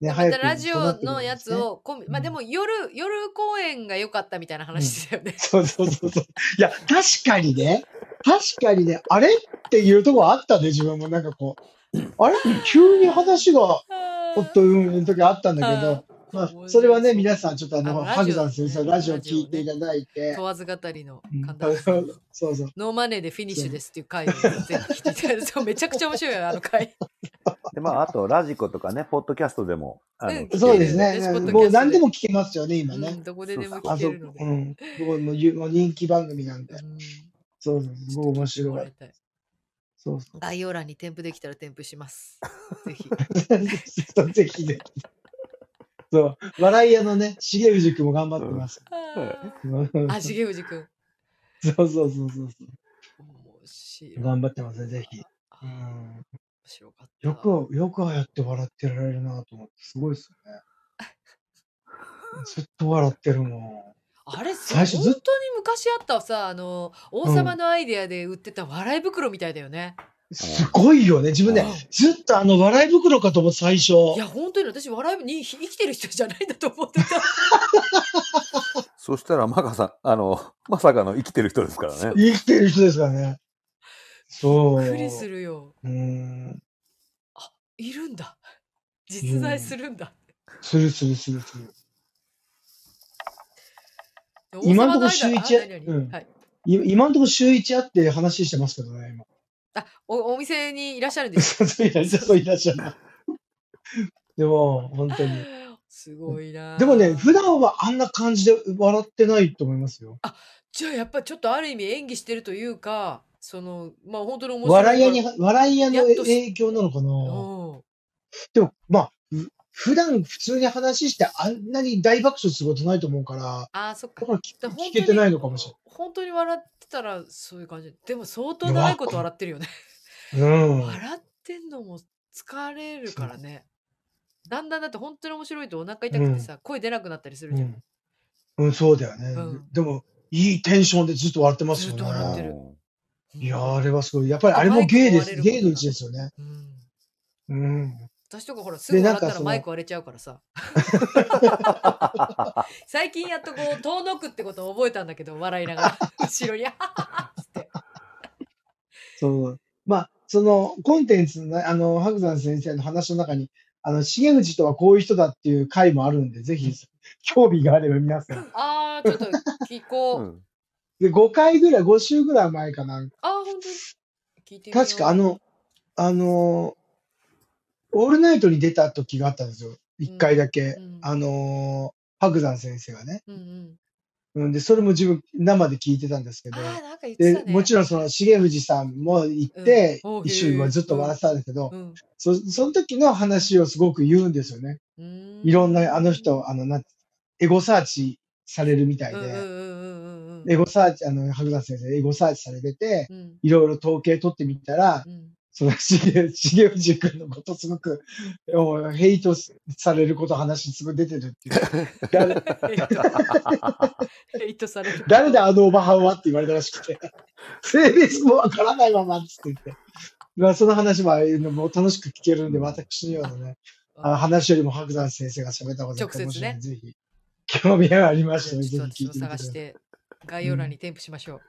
ね、早くたラジオのやつ。を込み、まあでも夜、夜公演が良かったみたいな話だよね。そうそうそうそう。いや、確かにね、確かにね、あれっていうところあったね、自分も。なんかこう、あれ？急に話が、ほっという時あったんだけど、まあ、それはね、皆さんちょっとあの、あのラジオ白山先生のラジオ聞いていただいて、問わず語りのうん神田さんのそうそう。ノーマネーでフィニッシュですっていう回をぜひ聞いていただいて、そうめちゃくちゃ面白いよ、あの回。で、まあ、あと、ラジコとかね、ポッドキャストでも、そうですねもう何でも聞けますよね、今ねうん、。どこででもあそこ聞けるの、で。うん。すごいもうゆもう人気番組なんで。うんそうそう、すごい面も白い。そうそう。概要欄に添付できたら添付します。ぜひ。そうぜひね。そう、笑い屋のね、重藤君も頑張ってます。あ、重藤くん。そうそうそうそう。頑張ってますね、ぜひ。うん。白かった。よく、よくああやって笑ってられるなと思って、すごいですよね。ずっと笑ってるもん。あれ、最初ずっ本当に昔あったさ、あの、王様のアイデアで売ってた笑い袋みたいだよね。すごいよね。自分ねうん、ずっとあの笑い袋かと思って最初。いや、本当に私、笑いに生きてる人じゃないんだと思ってた。そしたら、マカさん、あの、まさかの生きてる人ですからね。生きてる人ですからね。そう。びっくりするよ。うん。いるんだ。実在するんだ。するするするする。今んとこ週一うんはい。い今のところ週一あって話してますけどね、今。あ、お、お店にいらっしゃるんです そういらっしゃる、そういらっしゃる。でも、本当に。すごいな。でもね、普段はあんな感じで笑ってないと思いますよ。じゃあやっぱちょっとある意味演技してるというか、その、まあ本当に面白い笑い屋に笑い屋の影響なのかな。うん。でも、まあ、ふ普段普通に話してあんなに大爆笑することないと思うから、ああ、そっかだ。から聞けてないのかもしれ本当に笑ってたらそういう感じ。でも相当長いこと笑ってるよね。ない。うん。笑ってんのも疲れるからね。だんだんだって本当に面白いとお腹痛くてさ、声出なくなったりするじゃん。うん、うん、そうだよね。うんでも、いいテンションでずっと笑ってますよずっと笑ってね。いやー、あれはすごい。やっぱりあれも芸です。芸のうちですよね。うんうん。私とかほらすぐで笑ったらマイク割れちゃうからさ。最近やっとこう遠のくってことを覚えたんだけど笑いながら。後ろに「あはは」っつって。そう。まあ、そのコンテンツのね、あの、白山先生の話の中に、あの、重藤とはこういう人だっていう回もあるんで、ぜひ、興味があれば皆さん。あーちょっと聞こう、うん。で、5回ぐらい、5週ぐらい前かな。あー本当に。聞いて確かあの、あの、オールナイトに出た時があったんですよ。1回だけ。うん。あの、白山先生がね。うんうん。うん、で、それも自分、生で聞いてたんですけど。あーなんか言ってたで、ねもちろんその重藤さんも行って、うん。お一緒にずっと笑ってたんだけど、うん。そその時の話をすごく言うんですよね。うーん。いろんな、あの人、あの、なエゴサーチされるみたいで、エゴサーチ、あの、白山先生、エゴサーチされてて、うん。いろいろ統計取ってみたら、うんその重重藤君のことすごく、おヘイトされること話すごい出てるっていう。誰 ヘイトされる誰だあのおばはんはって言われたらしくて、性別もわからないままっつって言って。まあ、その話もああいうのも楽しく聞けるんで、私のようなね、あ話よりも白山先生が喋った方が絶対面白いんで、ぜひ、興味がありましたら、ぜちょっとひ聞いてみてください。探して概要欄に添付しましょう、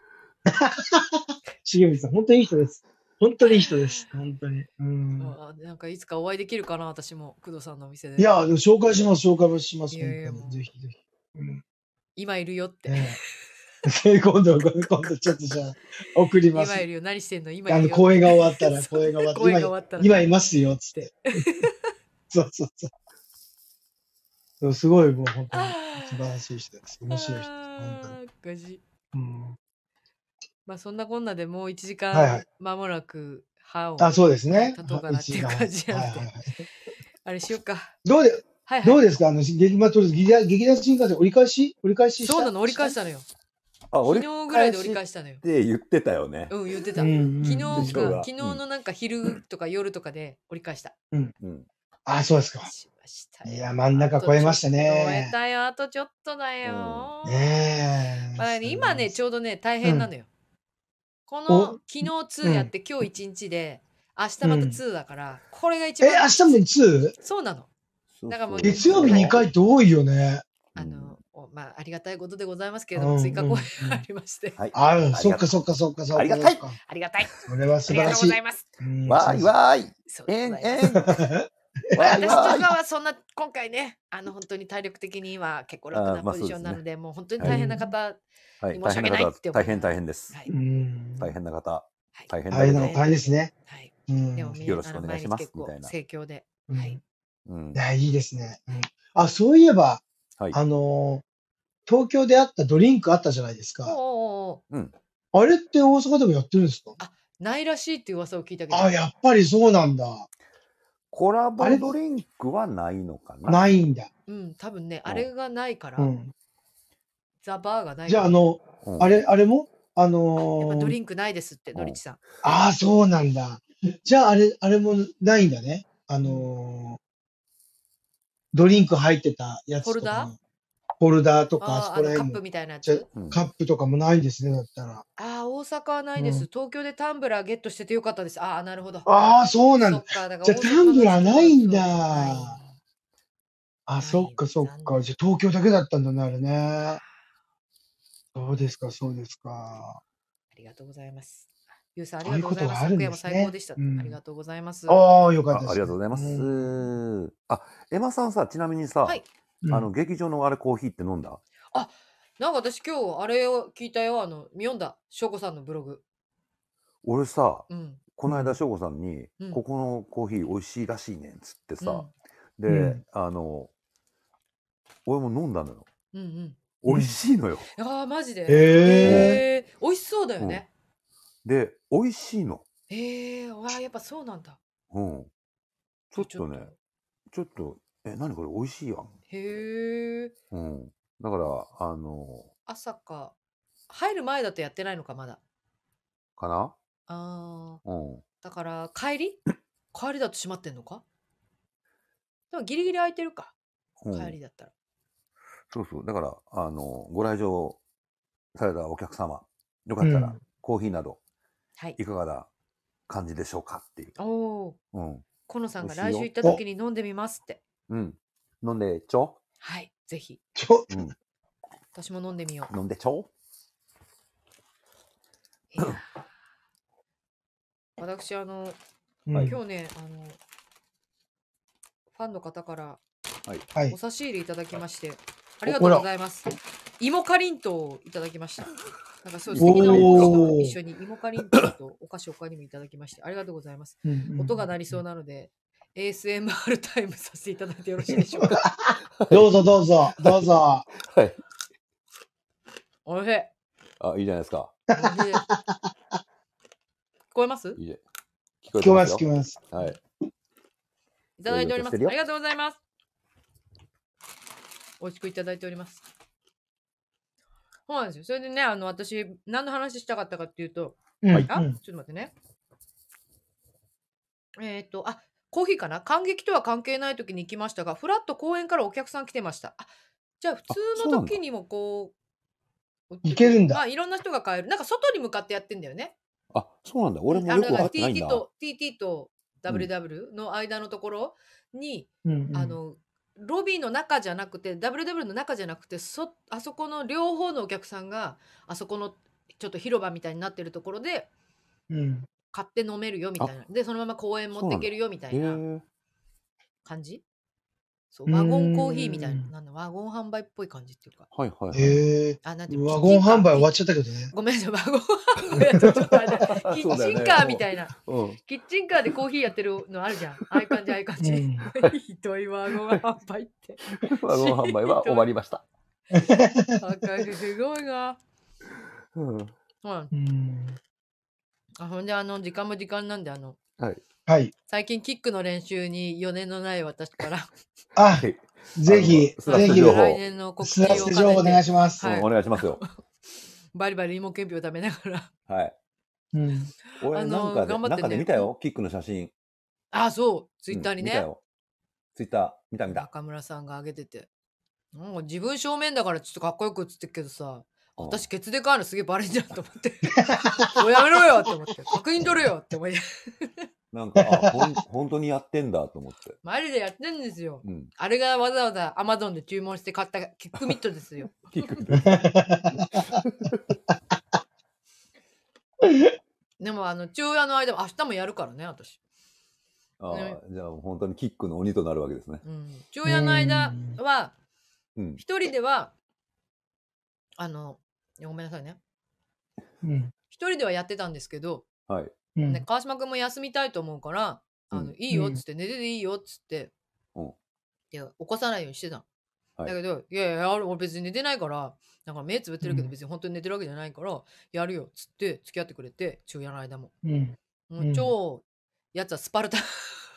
重藤さん、本当にいい人です。本当にいい人です。本当に。うん。なんかいつかお会いできるかな私も工藤さんのお店でいや、紹介します、紹介もします。いやいやぜひぜひ。うん。今いるよって、ねえ 今度、今度ちょっとじゃあ、送ります今。いるよ何してんの？今あの、いるよ公演が終わったら、公演が終わったら、終わったら今、今いますよ、つって。そうそうそう。すごい、もう本当に素晴らしい人です。面白い人です。本当まあそんなこんなでもう1時間はいはい。間もなく歯をあ、そうですね。立とうかなっていう感じなんで。はいはいはい。あれしようか。どうで、はいはい。どうですか？あの、劇まあ、とりあえず劇団劇団新幹線折り返し？折り返しした？そうなの折り返したのよ。あ、俺昨日ぐらいで折り返したのよ。って言ってたよね。うん言ってた、うんうん昨日でしょうが。か昨日のなんか昼とか夜とかで折り返した。うん。あ、そうですか。しましたよ。いや、真ん中超えました超えね。たよあとちょっとだよ、ねえ。まあね、今ねちょうどね大変なのよ、こおの昨日2やって、今日1日で明日また2だから、これが一え、番明日も 2? そうなのだからもう月曜日2回って多いよね。あの、おまあありがたいことでございますけれうんども追加公演ありまして、はい。あそっかそっかそっかそっか。ありがたいありがたいそれはありがとうご素晴らしい。ざいますうんわーいわーい。えんえん。まあ私とかはそんな今回ねあの本当に体力的には結構楽なポジションなのでもう本当に大変な方、はい。申し訳ないって大変大変です。大変な方。はい大変だ大変ですね。よろしくお願いしますみたいな盛況で、うんはい、うんい。や、いいですね。うんあ、そういえば、はい。あのー東京であったドリンクあったじゃないですか。あれって大阪でもやってるんですか？ないらしいっていう噂を聞いたけどあ、やっぱりそうなんだ。コラボドリンクはないのかな？ないんだ。うん多分ねうんあれがないから、うん。ザ・バーがないじゃあ、あからの、うんあれ、あれも？あやっのドリンクないですって、うんのりちさん。ああ、そうなんだ。じゃあ、あれ、あれもないんだね。あのードリンク入ってたやつとか。ホルダー？ホルダーとか、あああ、そこらカップみたいなやじゃつ。うんカップとかもないですね、だったら。ああ、大阪はないです、うん東京でタンブラーゲットしててよかったです。ああ、なるほど。ああ、そうなんだ。そっか、だからじゃあ大阪タンブラーないんだあ、ないそっかそっか。じゃあ東京だけだったんだね、あれね。そうですか、そうですか。ありがとうございます。ゆうさん、ありがとうございます。ことがあるん昨夜もですね最高でした。うんありがとうございます。ああ、よかったです。あありがとうございます。うんあ、エマさんさ、ちなみにさ、はいうんあの、劇場のあれコーヒーって飲んだ？なんか私今日あれを聞いたよ。あの、読んだ。しょうこさんのブログ。俺さ、うん。この間、翔吾さんに、うんここのコーヒー美味しいらしいねんつってさ、うでん、あの、俺も飲んだのよ。うんうん。美味しいのよ。ああ、マジで？へえ。えー。美味しそうだよね。で、美味しいの。ええー。わあ、やっぱそうなんだ。うん。ちょっとね、ちょっと、え、何これ美味しいやん。へえ。うん。だから、あの、朝か。入る前だとやってないのか、まだ。かな？ああ。うん。だから、帰り？帰りだと閉まってんのか？でもギリギリ空いてるか。うん帰りだったら。そうそう。だから、あの、ご来場されたお客様、よかったら、うんコーヒーなど、はい。いかがな感じでしょうかっていう。おお。うん。コノさんが来週行った時に飲んでみますって。うん。飲んでちょ？はい。ぜひ。ちょ、うん。私も飲んでみよう。飲んでちょ？いやー私、あの、うん今日ね、あの、ファンの方からはいお。差し入れいただきまして、ありがとうございます。芋かりんとうをいただきました。なんかそう素敵なお菓子と一緒に芋かりんとうとお菓子おかにもいただきまして、ありがとうございます。音が鳴りそうな。なので、ASMR タイムさせていただいてよろしいでしょうか？どうぞどうぞ、どうぞ。はい。おいしい。あ、いいじゃないですか。おいしい聞こえます？いいじゃ聞こ聞こえます、よ聞こえます。はい。いただいております。ありがとうございます。美味しくいただいております。そうなんですよ。それでね、あの、私、何の話したかったかっていうと、うんあ、うんちょっと待ってね。えっ、と、あ、コーヒーかな？感激とは関係ない時に行きましたが、フラッと公園からお客さん来てました。あ、じゃあ普通の時にもこう、いけるんだまあ、いろんな人が買える。なんか外に向かってやってんだよね。あ、そうなんだ。俺もよく分かってないん TT だ。と TT と WW の間のところに、うんうんあのロビーの中じゃなくて WW の中じゃなくてそあそこの両方のお客さんがあそこのちょっと広場みたいになってるところでうん買って飲めるよみたいな。でそのまま公園持っていけるよみたへいなえ。感じ？そうワゴンコーヒーみたいなうんなんだワゴン販売っぽい感じっていうか。はいはいはい。へえ。あなんてワゴン販売終わっキッちゃったけどね。ごめんなさいワゴン販売やとちょっとあれだキッチンカーみたいな。うん。キッチンカーでコーヒーやってるのあるじゃん。ああいう感じああいう感じ、うん。ひどいワゴン販売って。ワゴン販売は終わりました。赤い。すごいな。うん。うん。うんあほんであの時間も時間なんであのはい。最近キックの練習に4年のない私からあ、はい。ぜひ、あのぜひ、情報来年の告知スラをス情報お願いします。はいうんお願いしますよ。バリバリ芋けんぴを食べながらはい。うん俺あのなんかで、頑張ってねなんかで見たよ？キックの写真。あそうツイッターにね、うん見たよ。ツイッター、見た見た。中村さんが上げててなんか自分正面だからちょっとかっこよく映ってるけどさうん私ケツでかいのすげえバレんじゃんと思って。もうやめろよって思って。確認取れよって思い なんか、あ、ほん、本当にやってんだと思って。マジでやってんですよ。うん。あれがわざわざアマゾンで注文して買ったキックミットですよ。キックでもあの昼夜の間も明日もやるからね私。あね。あ、じゃあ本当にキックの鬼となるわけですね。うん。昼夜の間はうん。一人ではあのごめんなさいね。うん。一人ではやってたんですけど、はい。うん。ね、川島君も休みたいと思うから「あのうん。いいよ」っつって、寝てていいよ」っつって、うん。いや起こさないようにしてたの、はい。だけど「いやいや俺別に寝てないからなんか目つぶってるけどうん。別に本当に寝てるわけじゃないから、やるよ」っつって付き合ってくれて昼夜の間も。うん。もうん。う超やつはスパルタ。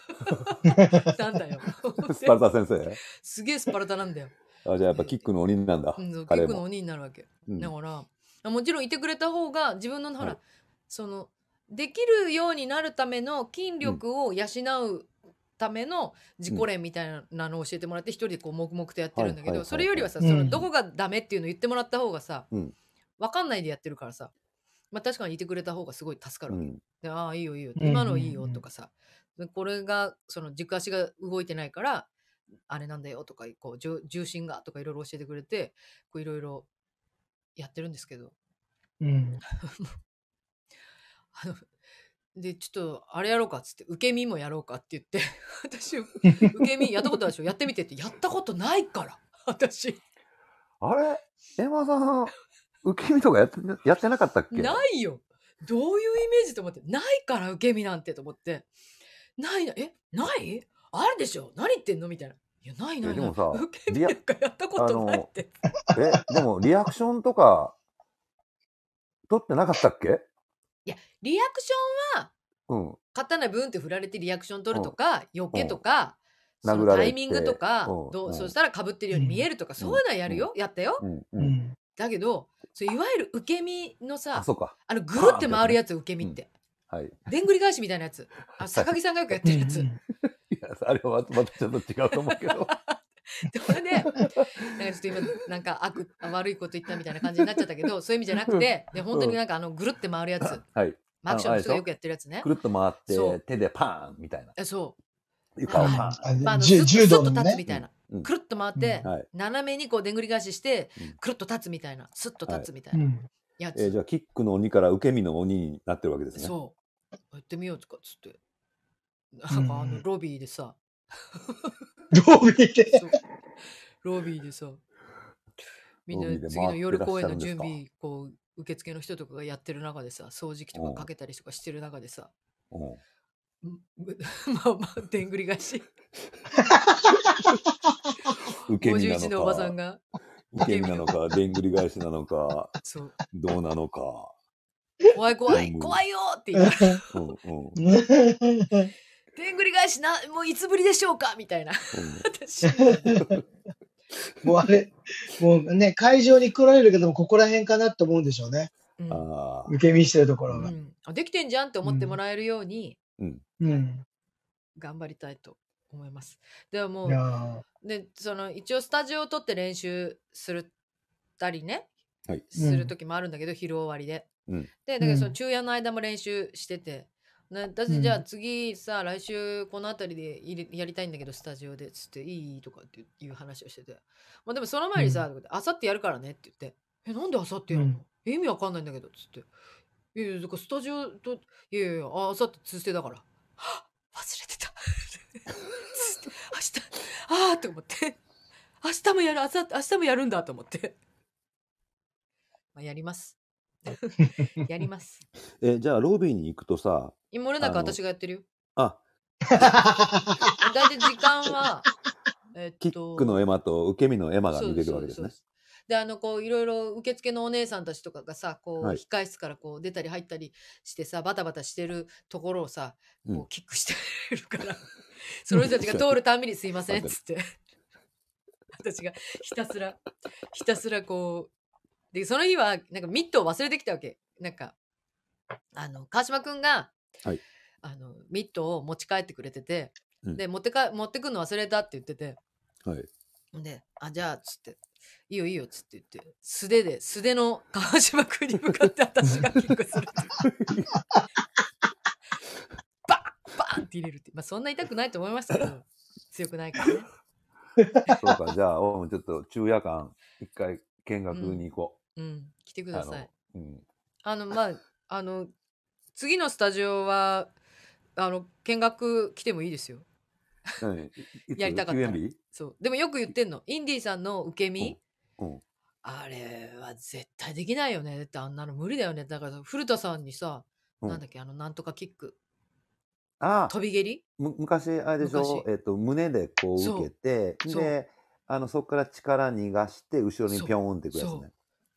なんだよ。スパルタ先生？すげえスパルタなんだよ、あ、じゃあやっぱキックの鬼なんだうん。キックの鬼になるわけ。うん。だからもちろんいてくれた方が自分のほら、はいそのできるようになるための筋力を養うための自己練みたいなのを教えてもらって一人でこう黙々とやってるんだけど、はいはいはい。はいそれよりはさ、うん。そのどこがダメっていうのを言ってもらった方がさ、うん。分かんないでやってるからさまあ確かにいてくれた方がすごい助かるわけ、うん。でああいいよいいようん。今のいいよとかさ、でこれがその軸足が動いてないからあれなんだよとかこう重重心がとかいろいろ教えてくれてこういろいろやってるんですけど。うん。あのでちょっとあれやろうかっつって受け身もやろうかって言って 私受け身やったことあるでしょ。やってみてってやったことないから 私。あれ？エマさん、受け身とかやってやってなかったっけ？ないよ。どういうイメージと思ってないから受け身なんてと思って。ないなえ？ない？あるでしょ？何言ってんの？みたいないや、ないないない。えでもさ受け身なんかやったことないって。え、でもリアクションとか、取ってなかったっけ？リアクションは、うん。刀ブンって振られてリアクション取るとか、避けとか、うんそのタイミングとか、うんうんどうそしたら被ってるように見えるとか、そういうのはやるよ。やったよ。うん。ううん。ん。だけど、そういわゆる受け身のあ、さ、そうか。あの、ぐるって回るやつ、受け身って。はい。でんぐり返しみたいなやつ。あ、坂木さんがよくやってるやつ。あれはままたちょっと違うと思うけど。そ れで、なんかちょっと今、なんか悪、悪いこと言ったみたいな感じになっちゃったけど、そういう意味じゃなくて、で本当になんかあの、ぐるって回るやつ。はい。マクションの人がよくやってるやつねく。るっと回って、手でパーンみたいな。えそう。床をパーン。あまあ、柔道のスッと立つみね。たいな。うんくるっと回って、はい。斜めにこうでんぐり返ししてうん、くるっと立つみたいな。スッと立つみたいうな。ん。やつ。えーじゃあ、キックの鬼から受け身の鬼になってるわけですね。そう。やってみようとかっつって。なんかあの、うん。ロビーでさ、どう見て。そう。ロビーでさ、みんロビーでな次の夜公演の準備、こう、受付の人とかがやってる中でさ、掃除機とかかけたりとかしてる中でさ、う。ん んまあまあ、でんぐり返し、受け身な51のおばさんのか、が、受け身なのか、でんぐり返しなのか、そう、どうなのか。怖い怖い、うん怖いよって言いながら、うんうんうん でんぐり返しな、もういつぶりでしょうかみたいな。私、もうあれ、もうね、会場に来られるけども、ここら辺かなって思うんでしょうね。うんあ、受け身してるところが。うんできてんじゃんって思ってもらえるようにうん。頑張りたいと思います。ではもうやでその一応スタジオを取って練習するたりね、はいする時もあるんだけど、昼終わりで。うんでだけどその昼夜の間も練習してて。ね、私じゃあ次さ、来週この辺りで入れやりたいんだけどスタジオでつっていいとかっていう話をしてて、まあ、でもその前にさう「あさってやるからね」って言って「えなんであさってやるの、え意味わかんないんだけど」つって「いやいやだからスタジオといやいやあさって通ステだから」はっ忘れてた。つって。明日ああって思って。明日もやる明後明日もやるんだと思って。まあやります。やります。え、じゃあ、ロビーに行くとさ、今俺なんか私がやってるよ。あ、大体時間は えっとキックのエマと受け身のエマが見れるわけですね。であのこういろいろ受付のお姉さんたちとかがさこう、はい。控室からこう出たり入ったりしてさバタバタしてるところをさこううんキックしてるから、その人たちが通るたんびに「すいません」っつって。私がひたすらひたすらこうでその日はなんかミットを忘れてきたわけ。なんかあの川島くんが、はいあのミットを持ち帰ってくれてて、うんで持ってか持ってくるの忘れたって言っててはい。で、あ、じゃあ、っつって、いいよいいよ、っつって言って、素手で、素手の川島君に向かって私がキックする。バンバンって入れるって。まあ、そんな痛くないと思いますけど、強くないからね。そうか、じゃあ、俺もちょっと昼夜間、一回見学に行こうん、来てくう。ださい。あのうん。あの、まあ、あの、次のスタジオは、あの、見学来てもいいですよ。やりたかったそう。でもよく言ってんの。インディーさんの受け身、うん。あれは絶対できないよね。だってあんなの無理だよね。だから古田さんにさ、うん。なんだっけ、あの、なんとかキック、ああ、飛び蹴り？む昔、あれでしょ？昔。えっと、胸でこう受けて、で、あの、そこから力逃がして、後ろにピョーンっていくやつね。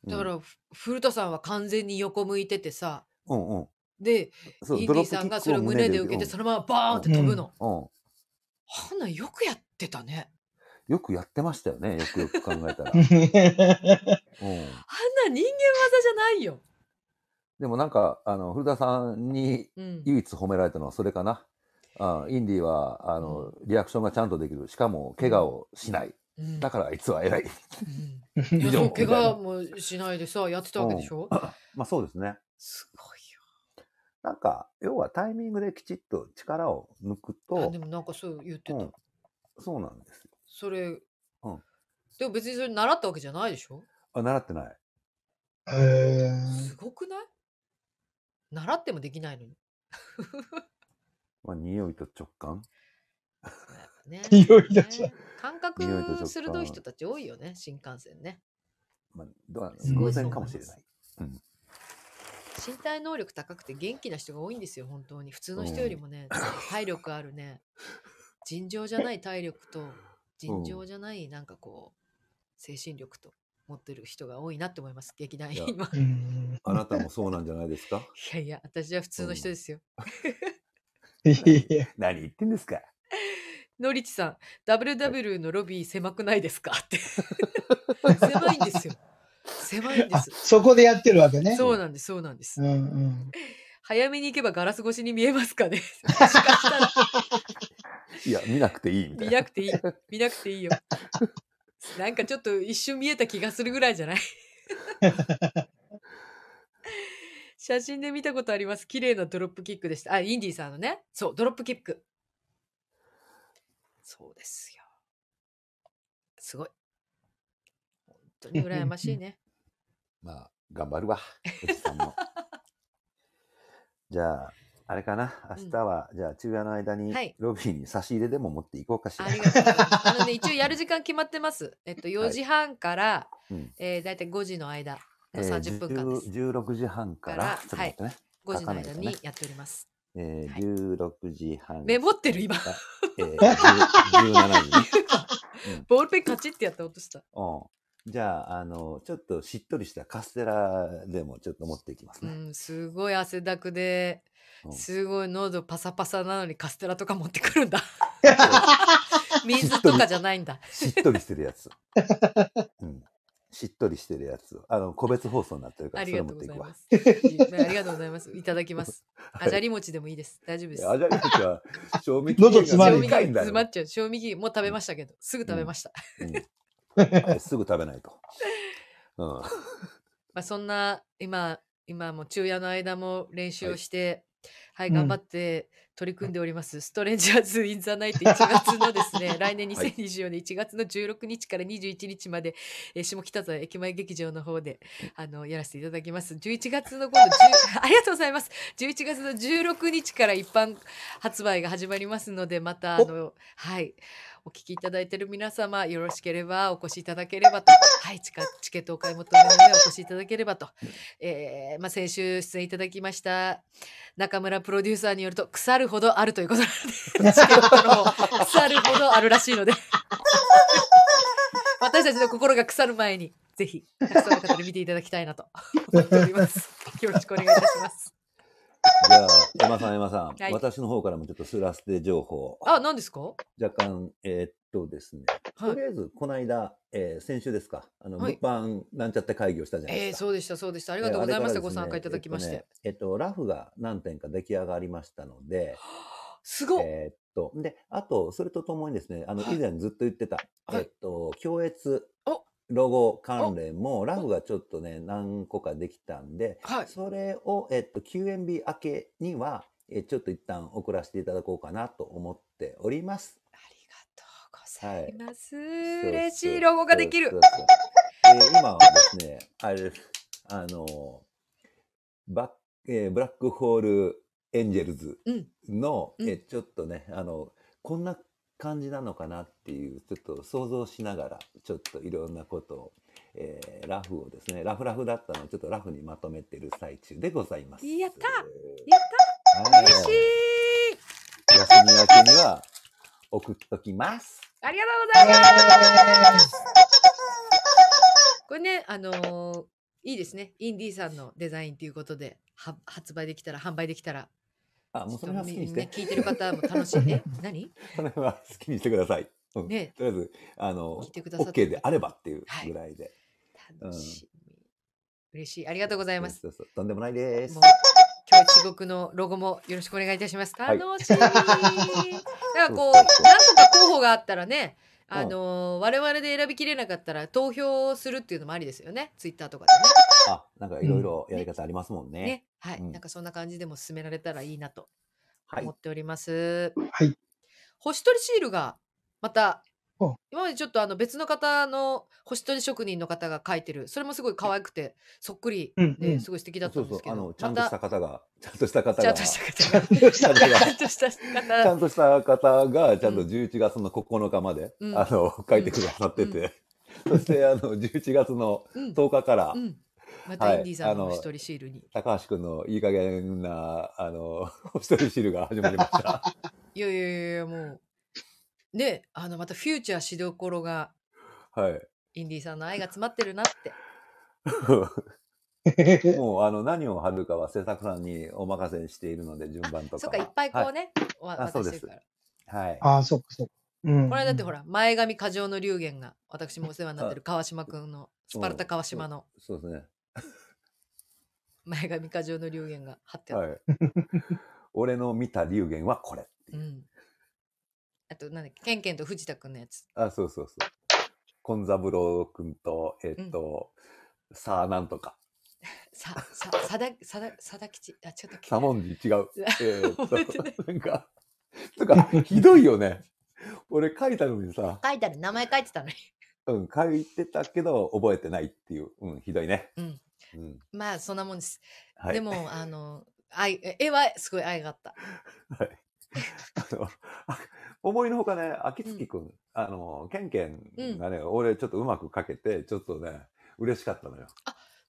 だから、ふ古田さんは完全に横向いててさ、うん、うんうん。で、インディーさんがそれを胸で受けて、そのままバーンって飛ぶの。うん。うんあんなんよくやってたね。よくやってましたよね、よくよく考えたら。うん。あんな人間技じゃないよ。でもなんか、あの、古田さんにうん。唯一褒められたのはそれかな。あインディーは、あの、リアクションがちゃんとできる。しかも、怪我をしない。うんだからあいつは偉い。うん いや、怪我もしないでさ、やってたわけでしょ？まあそうですね。すごいなんか、要はタイミングできちっと力を抜くとで、もなんかそう言ってた。うん、そうなんですよ。それ、うんでも別にそれ習ったわけじゃないでしょ？あ、習ってない。えすごくない？習ってもできないのに。まあ、匂いと直感。ね 匂いだしね感覚鋭い人たち多いよね、新幹線ね。まあ、どうなんすごい偶然かもしれない。身体能力高くて元気な人が多いんですよ、本当に。普通の人よりもね、体力あるね、尋常じゃない体力と尋常じゃないなんかこう精神力と持ってる人が多いなって思います。劇団員は。あなたもそうなんじゃないですか？いやいや私は普通の人ですよ。何言ってんですか？のりちさん、WW のロビー狭くないですか？って。狭いんですよ。狭いんです。そこでやってるわけね。そうなんです、そうなんです。うんうん。早めに行けばガラス越しに見えますかね。いや、見なくていいみたいな。見なくていい。見なくていいよ。なんかちょっと一瞬見えた気がするぐらいじゃない？写真で見たことあります。綺麗なドロップキックでした。あ、インディーさんのね。そう、ドロップキック。そうですよ。すごい。本当に羨ましいね。まあ、頑張るわ。おじさんも。じゃあ、あれかな。明日は、じゃあ、昼夜の間にはい、ロビーに差し入れでも持っていこうかしら。ありがとうございます。あのね、一応やる時間決まってます。えっと、4時半から、うんえー、だいたい5時の間のえー30分間です。10 16時半かからら、ちょっと待ってね。5時の間にやっております。えーはい16時半。メモってる今。えー、10 17時ね。ボールペンカチってやった音した。うん。じゃあ、あの、ちょっとしっとりしたカステラでもちょっと持っていきますね。うん、すごい汗だくで、うんすごい喉パサパサなのにカステラとか持ってくるんだ。水とかじゃないんだ。しっとりしてるやつ。うん。しっとりしてるやつを。あの、個別放送になってるから、それ持っていくわありがとうございます。いただきます。はいあじゃり餅でもいいです。大丈夫です。あじゃあ、今は、賞味喉詰まる賞味期限短いんだよ。詰まっちゃう。賞味期限もう食べましたけど、すぐ食べました。うんはいすぐ食べないと。うん。まあそんな今今も昼夜の間も練習をして、はい、うん。頑張って取り組んでおります、ストレンジャーズ・イン・ザ・ナイト1月のですね 来年はい2024年1月の16日から21日まで、えー下北沢駅前劇場の方であのやらせていただきます。11月の今度10ありがとうございます。11月の16日から一般発売が始まりますのでまたあのはいお聞きいただいている皆様よろしければお越しいただければと、はい、チケットをお買い求めの上お越しいただければと、えーまあ、先週出演いただきました中村プロデューサーによると腐るほどあるということなのでチケットの方腐るほどあるらしいので。私たちの心が腐る前にぜひたくさんの方で見ていただきたいなと思っております。よろしくお願いいたしますじゃあ、山さん、山さん、はい。私の方からもちょっとスラステ情報、あ何ですか？若干、えーっとですね、はい。とりあえず、この間、えー先週ですか、あの、はい。物販なんちゃって会議をしたじゃないえー、ですか。そうでしたそうでした。ありがとうございました、えーあれからですねご参加いただきまして、えっとねえっと、ラフが何点か出来上がりましたので、すごっ、えーっと、で、あと、それとともにですね、あの、はい。以前ずっと言ってた、はい。えっと、共越おロゴ関連も、ラフがちょっとね、何個かできたんで、はい。それを、えっと、QMB 明けには、えちょっと一旦送らせていただこうかなと思っております。ありがとうございます。そう嬉しいロゴができる。そう。そうそう。えー今はですね、あれあの、バッえーブラックホールエンジェルズうん。の、うん。えーちょっとね、あの、こんな感じなのかなっていう、ちょっと想像しながら、ちょっといろんなことを、えーラフをですね、ラフラフだったのをちょっとラフにまとめてる最中でございます。やったやっはいた嬉しい休み明けには送っときます。ありがとうございます これね、あのーいいですね。インディーさんのデザインということで、は発売できたら、販売できたら、あ、もうそれは好きにして。ね聞いてる方も楽しいね。何？それは好きにしてください。うんねとりあえず、あの聞いてくださってる OK であればっていうはいぐらいで。楽しみ。嬉しい。ありがとうございます。そうそうとんでもないです。今日地獄のロゴもよろしくお願いいたします。はい楽しみ。だからこう、そうそうそう何とか候補があったらね、あうんのー我々で選びきれなかったら投票するっていうのもありですよね。ツイッターとかであ、なんかいろいろやり方ありますもんね。ね。ね。はい、うんなんかそんな感じでも進められたらいいなとはい思。っております。はい。星取りシールがまたお今までちょっとあの別の方の星取り職人の方が書いてる。それもすごい可愛くてそっくりうんうん。ですごい素敵だったそうんそう、ですけど、ちゃんとしたま方が、ちゃんとした方が、たちゃんとした方が。ちゃんとしたちゃんとしたち方ゃんとした方が、ちゃんと11月の9日まで、うん。あの、書いてくださってて、そして、あの、11月のうん。10日から、うん、まはいたインディーさんのあの星取りシールに、高橋くんのいい加減な、あの、一人シールが始まりました。いやいやいやいやもうで、あの、またフューチャーしどころが、はい。インディーさんの愛が詰まってるなって。もう、あの、何を貼るかは制作さんにお任せしているので、順番とかは。そっか、いっぱいこうね、わあそうです渡してるから。はい。はい。ああ、そっかそっか。うん。これだってほら、前髪過剰の龍玄が、私もお世話になってる川島くんの、スパルタ川島のそうですね。前髪過剰の龍玄が貼ってある。はい。俺の見た龍玄はこれ。うん。あと、なんだっけ、ケンケンと藤田くんのやつ。あ、そうそうそう。コンザブロー君と、えっと、さあなんとか。さ、さ、さだ、さだ、さだ吉。あ、ちょっとサモンジ違う。えーっ覚えてないと、なんか、とか、ひどいよね。俺書いたのにさ、書いてある、名前書いてたのに。うん、書いてたけど覚えてないっていう。うん、ひどいね。うん。うん。まあ、そんなもんです。はい。でも、あの、愛、絵はすごい愛があった。はい。あの、あ思いのほかね、秋月くん、あの、ケンケンがね、俺ちょっとうまく書けて、ちょっとね、嬉しかったのよ。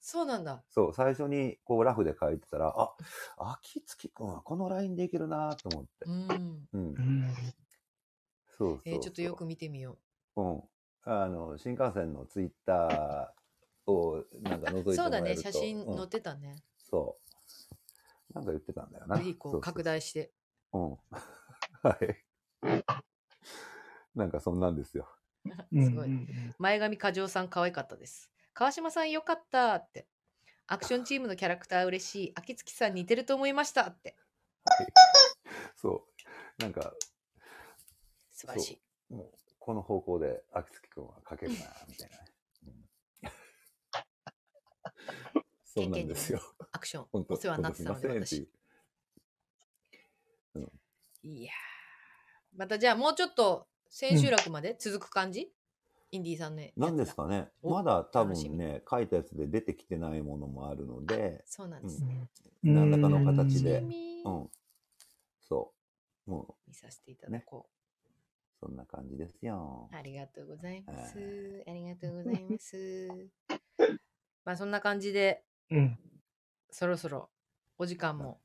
そうなんだ。そう、最初にこうラフで書いてたら、あ、秋月くんはこのラインでいけるなと思って。うん。うんう。ん。そうそうえーちょっとよく見てみようん。あの、新幹線のツイッターをなんか覗いてそうだね。写真うん載ってたね。そう。なんか言ってたんだよな。ぜひこう拡大して。そう。うん。はい。なんかそんなんですよ。すごい。うん前髪過剰さん可愛かったです。川島さんよかったって。アクションチームのキャラクター嬉しい。秋月さん似てると思いましたって。はい。そう。なんか、素晴らしい。もう、この方向で秋月くんは書けるな、みたいなね。うん そうなんですよ。アクション。お世話になってたので私。本当すいませんいやーまたじゃあもうちょっと千秋楽まで続く感じ、インディーさんのやつなんですかね。おまだ多分ね、書いたやつで出てきてないものもあるので、そうなんですうね。うん何らかの形でうん。そう。もう、見させていただこそんな感じですよう。。ありがとうございますは。ありがとうございます。まあそんな感じで、うん。そろそろお時間も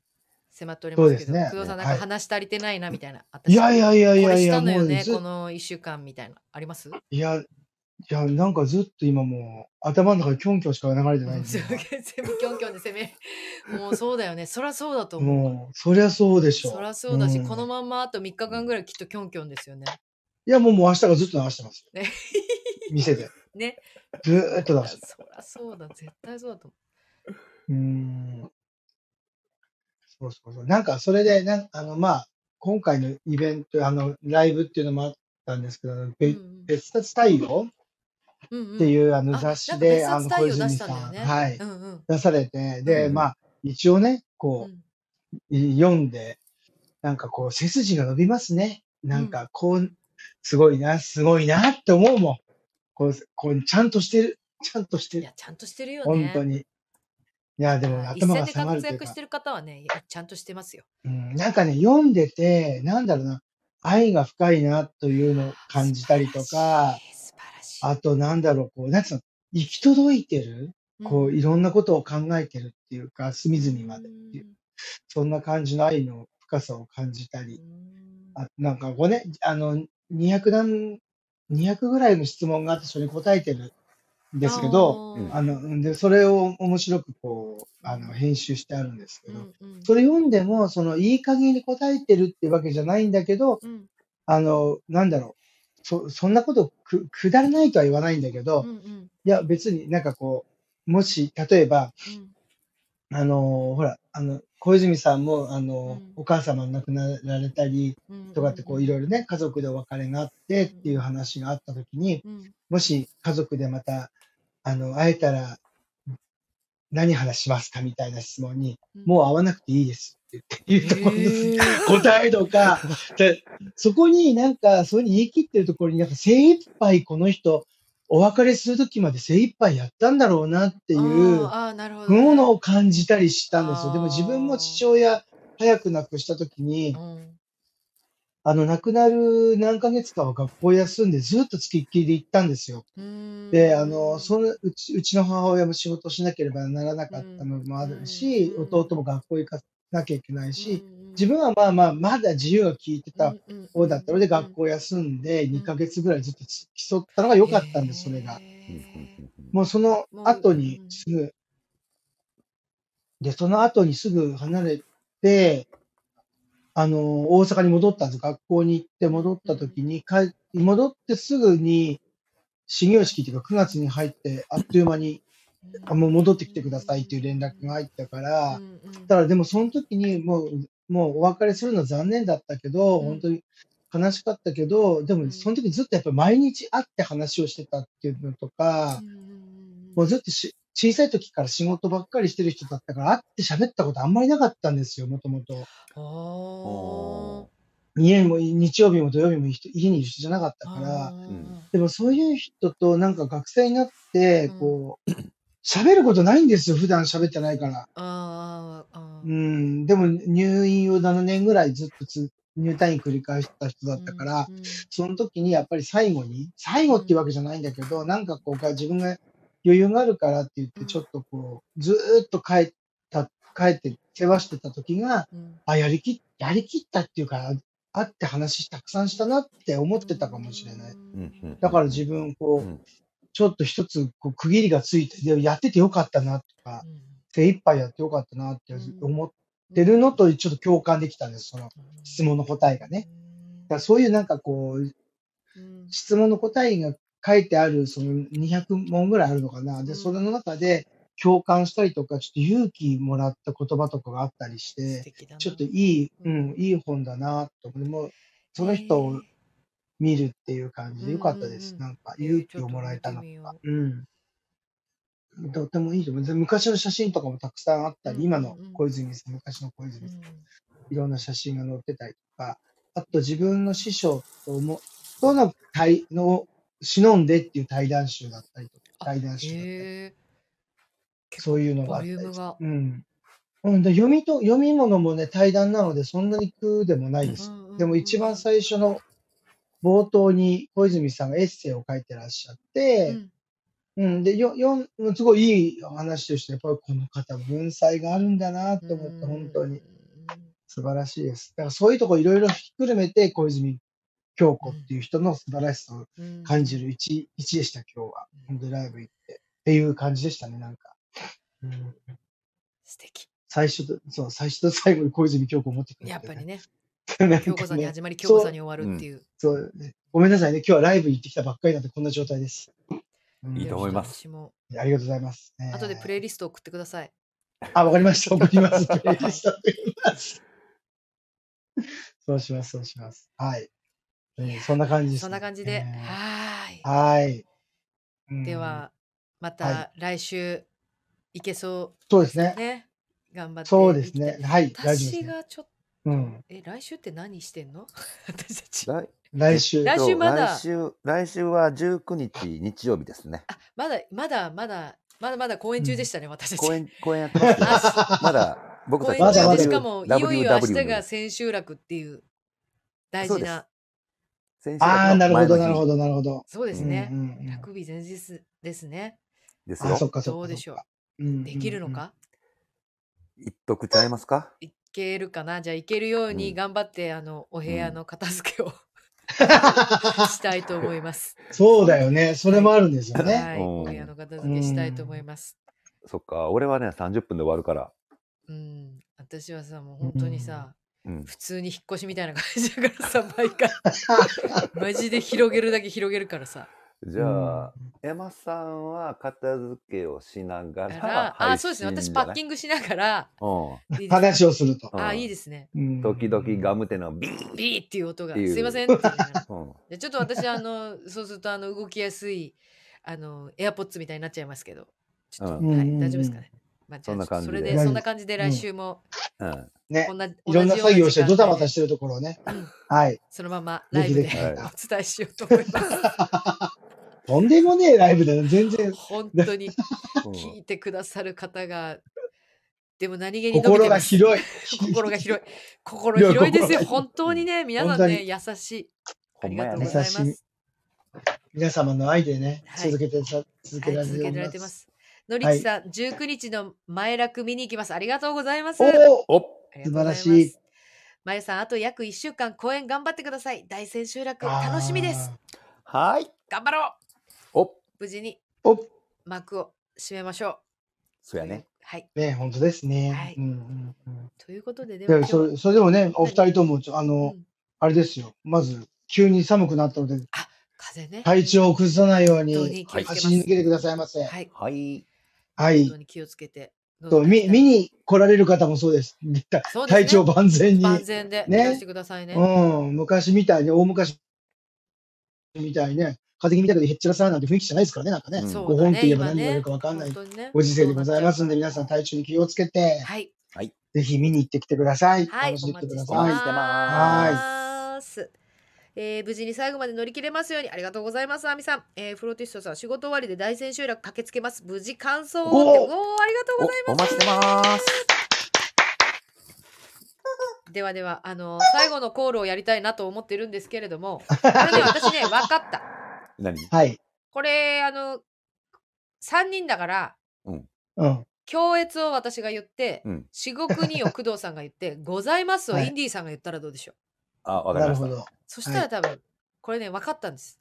迫っておりますけど、ね工藤さんなんかはい話足りてないなみたいな。いやいやいやいやいや、たのよね、この一週間みたいな。あります？いや、いや、なんかずっと今もう頭の中でキョンキョンしか流れてないんですげえ全部キョンキョンで攻め。もうそうだよね。そりゃそうだと思う。もう、そりゃそうでしょ。そりゃそうだし、んこのまんまあと3日間ぐらいきっとキョンキョンですよね。いや、もうもう明日がずっと流してますよ。ね店で。ね。ずーっといや出して。そりゃそうだ。絶対そうだと思うーん。そうそうそう。なんか、それで、なんあの、まあ、今回のイベント、あの、ライブっていうのもあったんですけど、別冊太陽うんうんっていうあのあ雑誌で、かあの、小泉さん。はい。出されて、で、うんまあ、一応ね、うこんう、い読んで、なんかこう、背筋が伸びますね。なんか、こう、すごいな、すごいなって思うもん。こう、こう、ちゃんとしてる。ちゃんとしてる。いや、ちゃんとしてるよね。本当に。いや、でも頭が線で下がるというか。活躍し、てる方はね、ちゃんとしてますよ。うん、なんかね、読んでて、なんだろうな、愛が深いなというのを感じたりとか、あとなんだろう、こう、なんつうの、行き届いてる、こう、いろんなことを考えてるっていうか、隅々までっていう、そんな感じの愛の深さを感じたり、ああなんかこうね、あの、200何、200ぐらいの質問があって、それに答えてるんですけど、うん。あの、で、それを面白くこう、あの、編集してあるんですけど、うんうん。それ読んでも、その、いい加減に答えてるってわけじゃないんだけど、うん。あの、なんだろう、そ、そんなことく、くだらないとは言わないんだけど、うんうん。いや、別になんかこう、もし、例えば、あの、ほら、あの、小泉さんも、あの、うん。お母様亡くなられたりうん。とかって、こう、いろいろね、家族でお別れがあってっていう話があったときに、うん。もし家族でまた、あの、会えたら、何話しますかみたいな質問に、うん。もう会わなくていいですっていうところにへー。答えとか、でそこになんか、そういうに言い切ってるところに、なんか精一杯この人、お別れするときまで精一杯やったんだろうなっていう。ものを感じたりしたんですよ。でも自分も父親早く亡くしたときにう、んあの、亡くなる何ヶ月かは学校休んでずっと付きっきりで行ったんですよ。うん。で、あの、そのうち、うちの母親も仕事しなければならなかったのもあるし、うん。弟も学校行かなきゃいけないし、うん自分はまあまあ、まだ自由が利いてたうん方だったので、学校休んで2ヶ月ぐらいずっと競ったのが良かったんです、それが。へもうその後にすぐ、で、その後にすぐ離れて、あの、大阪に戻ったんです。学校に行って戻った時に、帰戻ってすぐに、始業式っていうか9月に入って、あっという間に、ーあもう戻ってきてくださいっていう連絡が入ったからだからでもその時にもう、もうお別れするの残念だったけど、うん。本当に悲しかったけど、でうんもその時ずっとやっぱり毎日会って話をしてたっていうのとか、もうずっとし小さい時から仕事ばっかりしてる人だったから、会って喋ったことあんまりなかったんですよ、もともと。あ家にも、日曜日も土曜日も人家にいる人じゃなかったーから、でもそういう人となんか学生になってうん、こう、喋ることないんですよ、普段喋ってないから。あーあー。うん、でも入院を7年ぐらいずっとつ入退院繰り返した人だったから、うんうん。その時にやっぱり最後に、最後っていうわけじゃないんだけど、なんかこう、自分が余裕があるからって言って、ちょっとこう、ずーっと帰った、帰って世話してた時が、うん。あ、やりき、やりきったっていうか、会って話たくさんしたなって思ってたかもしれない。うんだから自分、こう、うん。ちょっと一つこう区切りがついて、でもやっててよかったなとか、うん。精一杯やってよかったなってうん。思ってるのとちょっと共感できたんです、その質問の答えがね。だからそういうなんかこう、うん。質問の答えが書いてある、その200問ぐらいあるのかな。で、うんそれの中で共感したりとか、ちょっと勇気もらった言葉とかがあったりし素て、ちょっといい、ううんん、いい本だなと思って、もう、その人を見るっていう感じでよかったです。うんなんか、えー勇気をもらえたのちょっと見てみよか。うん。とてもいいと思う。で昔の写真とかもたくさんあったり、うん今の小泉さん、昔の小泉さん、いろんな写真が載ってたりとか、あと自分の師匠とも、との対の、忍んでっていう対談集だったりとか、対談集だったり、そういうのがあボったりうん。うん、で読みと、読み物もね、対談なのでそんなに苦でもないです。うんうんうんでも一番最初の冒頭に小泉さんがエッセイを書いてらっしゃっうて、んうん、で、よ、よん、すごいいい話として、やっぱりこの方文才があるんだなと思って、本当に素晴らしいです。だからそういうところいろいろひっくるめて、小泉京子っていう人の素晴らしさをうん感じる一、一でした、今日は。本当にライブ行って。っていう感じでしたね、なんか。うん、素敵最初と、そう、最初と最後に小泉京子を持ってくるやっぱりねなんか京子さんにね始まり京子さんに終わるっていうそう、ねごめんなさいね。今日はライブ行ってきたばっかりなんでこんな状態です。うんいいと思います私もありがとうございます。えー後でプレイリスト送ってくださいあ、わかりました。送ります。プレイリスト送ります。そうします、そうします。はい。えーそんな感じです、ね。そんな感じでえーはーいではまはた来週いけそそうですね。頑張ってそうですねはい。大丈夫です、ね。私がちょっとうん。え来週って何してんの？私たち来来週。来週まだ来週、来週は19日日曜日ですね。あまだまだまだまだまだ公演中でしたね、私たち公演、公演やってますまだ僕公たちまだまだしかもいよいよ明日が千秋楽っていう大事な先週ああ、なるほど、なるほど。ど、なるほど。そうですね、うんうんうんラグビー前日ですねですよあ、そ。っか、そっか。どうでしょうできるのか、言っとくちゃいますか？いけるか？なじゃあいけるようにうん頑張って、あのお部屋の片付けを、うんしたいと思います。そうだよね。それもあるんですよね。はい、うんお部屋の片付けしたいと思います。そっか、俺はね、30分で終わるから。うん、私はさもう本当にさ、うん。普通に引っ越しみたいな感じだからさ 毎回マジで広げるだけ広げるからさ。じゃあ、エマさんは片付けをしながだらあそうですね私パッキンングしながらグ。いいですか話をすると。うんあいいですね。うん時々ガムテのビーン。ビーっていう音がすいませんってうん。でちょっと私あのそうするとあの動きやすいあのエアポッツみたいになっちゃいますけどちょっと、うんはいうんうんうん大丈夫ですかね。まあ、じゃあそんな感じでそれでそんな感じで来週もうん。ねこ。んな、いろんな作業をしてドタバタししてるところをね。うんはい。そのままライブでお伝えしようと思います。とんでもねえライブだよ。全然本当に聞いてくださる方がでも何気に心が広い。心が広い心広いですよ本当にね皆さんねに優しいありがとうご。ざいます皆様の愛でね、はい続けてさ、続けはい、られてま。す。のりちさん、19日の前楽見に行きます。ありがとうございます。おあお素晴らしい。まゆさん、あと約1週間公演頑張ってください。大千秋楽楽しみです。はい。頑張ろうお、無事に幕を閉めましょう。そうやね。はい。ね、本当ですね。はいうんうんうんということで、でで今日はそれそれでもね、お二人とも、あうの、んあれですよ。まず、急に寒くなったので、風ね。体調を崩さないように。走り抜けてくださいませ。はい。はい。はい本当。に気をつけて。と見 見に来られる方もそうです。そうですね体調万全に。万全でねしてくださいね。うん、昔みたいに、大昔みたいにね、風邪気味だけどへっちゃらさなんて雰囲気じゃないですからね、なんかね。うんご本って言えば何言われるかわかんないねご時世でございますんで、皆さん体調に気をつけて、はい。ぜひ見に行ってきてください。はい。楽しんできてくだおさい。待ちしてはます。えー無事に最後まで乗り切れますようにありがとうございます、あみさん。えーフローティストさん、仕事終わりで大千秋楽駆けつけます。無事完走をって。おおーありがとうございお、おます。待ちしてます。ではでは、あの最後のコールをやりたいなと思ってるんですけれども、これね、私ね、分かった。何？はい。これ、あの、3人だから、うん。強越を私が言って、うん。至極にを工藤さんが言って、ございますをはいインディーさんが言ったらどうでしょう？あ、わかりました。なるほど。そしたら多分、これね、分かったんです。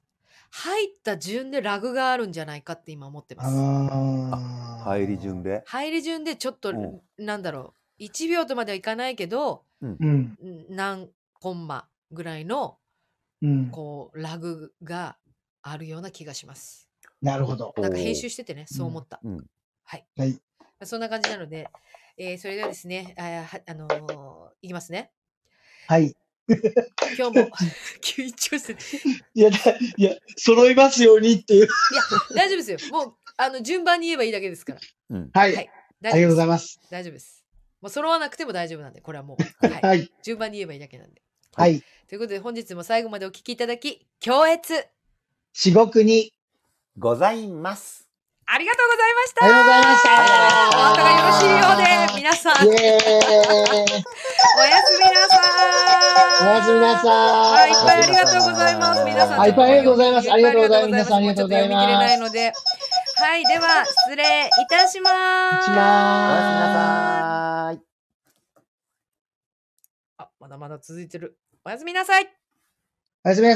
入った順でラグがあるんじゃないかって今思ってます。ああ。入り順で？入り順でちょっと、うんなんだろう、1秒とまではいかないけど、うん。ん何コンマぐらいの、うん。こう、ラグがあるような気がします。なるほど。なんか編集しててね、そう思った。うん。はい。はい。そんな感じなので、えーそれではですね、あーはあのーいきますね。はい。今日も緊張してるいや、だいや、揃いますようにっていう。いや大丈夫ですよ。もうあの順番に言えばいいだけですから。うん。はい。はいありがとうございまます。す。大丈夫です。もう揃わなくても大丈夫なんで、これはもう。はい。はい。順番に言えばいいだけなんで。はい。ということで本日も最後までお聞きいただき、強越至極に。ございます。ありがとうございましたありがとうございましたお後がよろしいようで、皆さん、イ おやすみなさい。おやすみなさいはい、いっぱいありがとうございます。皆さん。はいいっぱいありがとうございますありがとうございます。皆さんありがとうございますもちょっと読み切れないので。はい、では、失礼いたします。しおやすみまなさい。あ、まだまだ続いてる。おやすみなさい。おやすみなさい。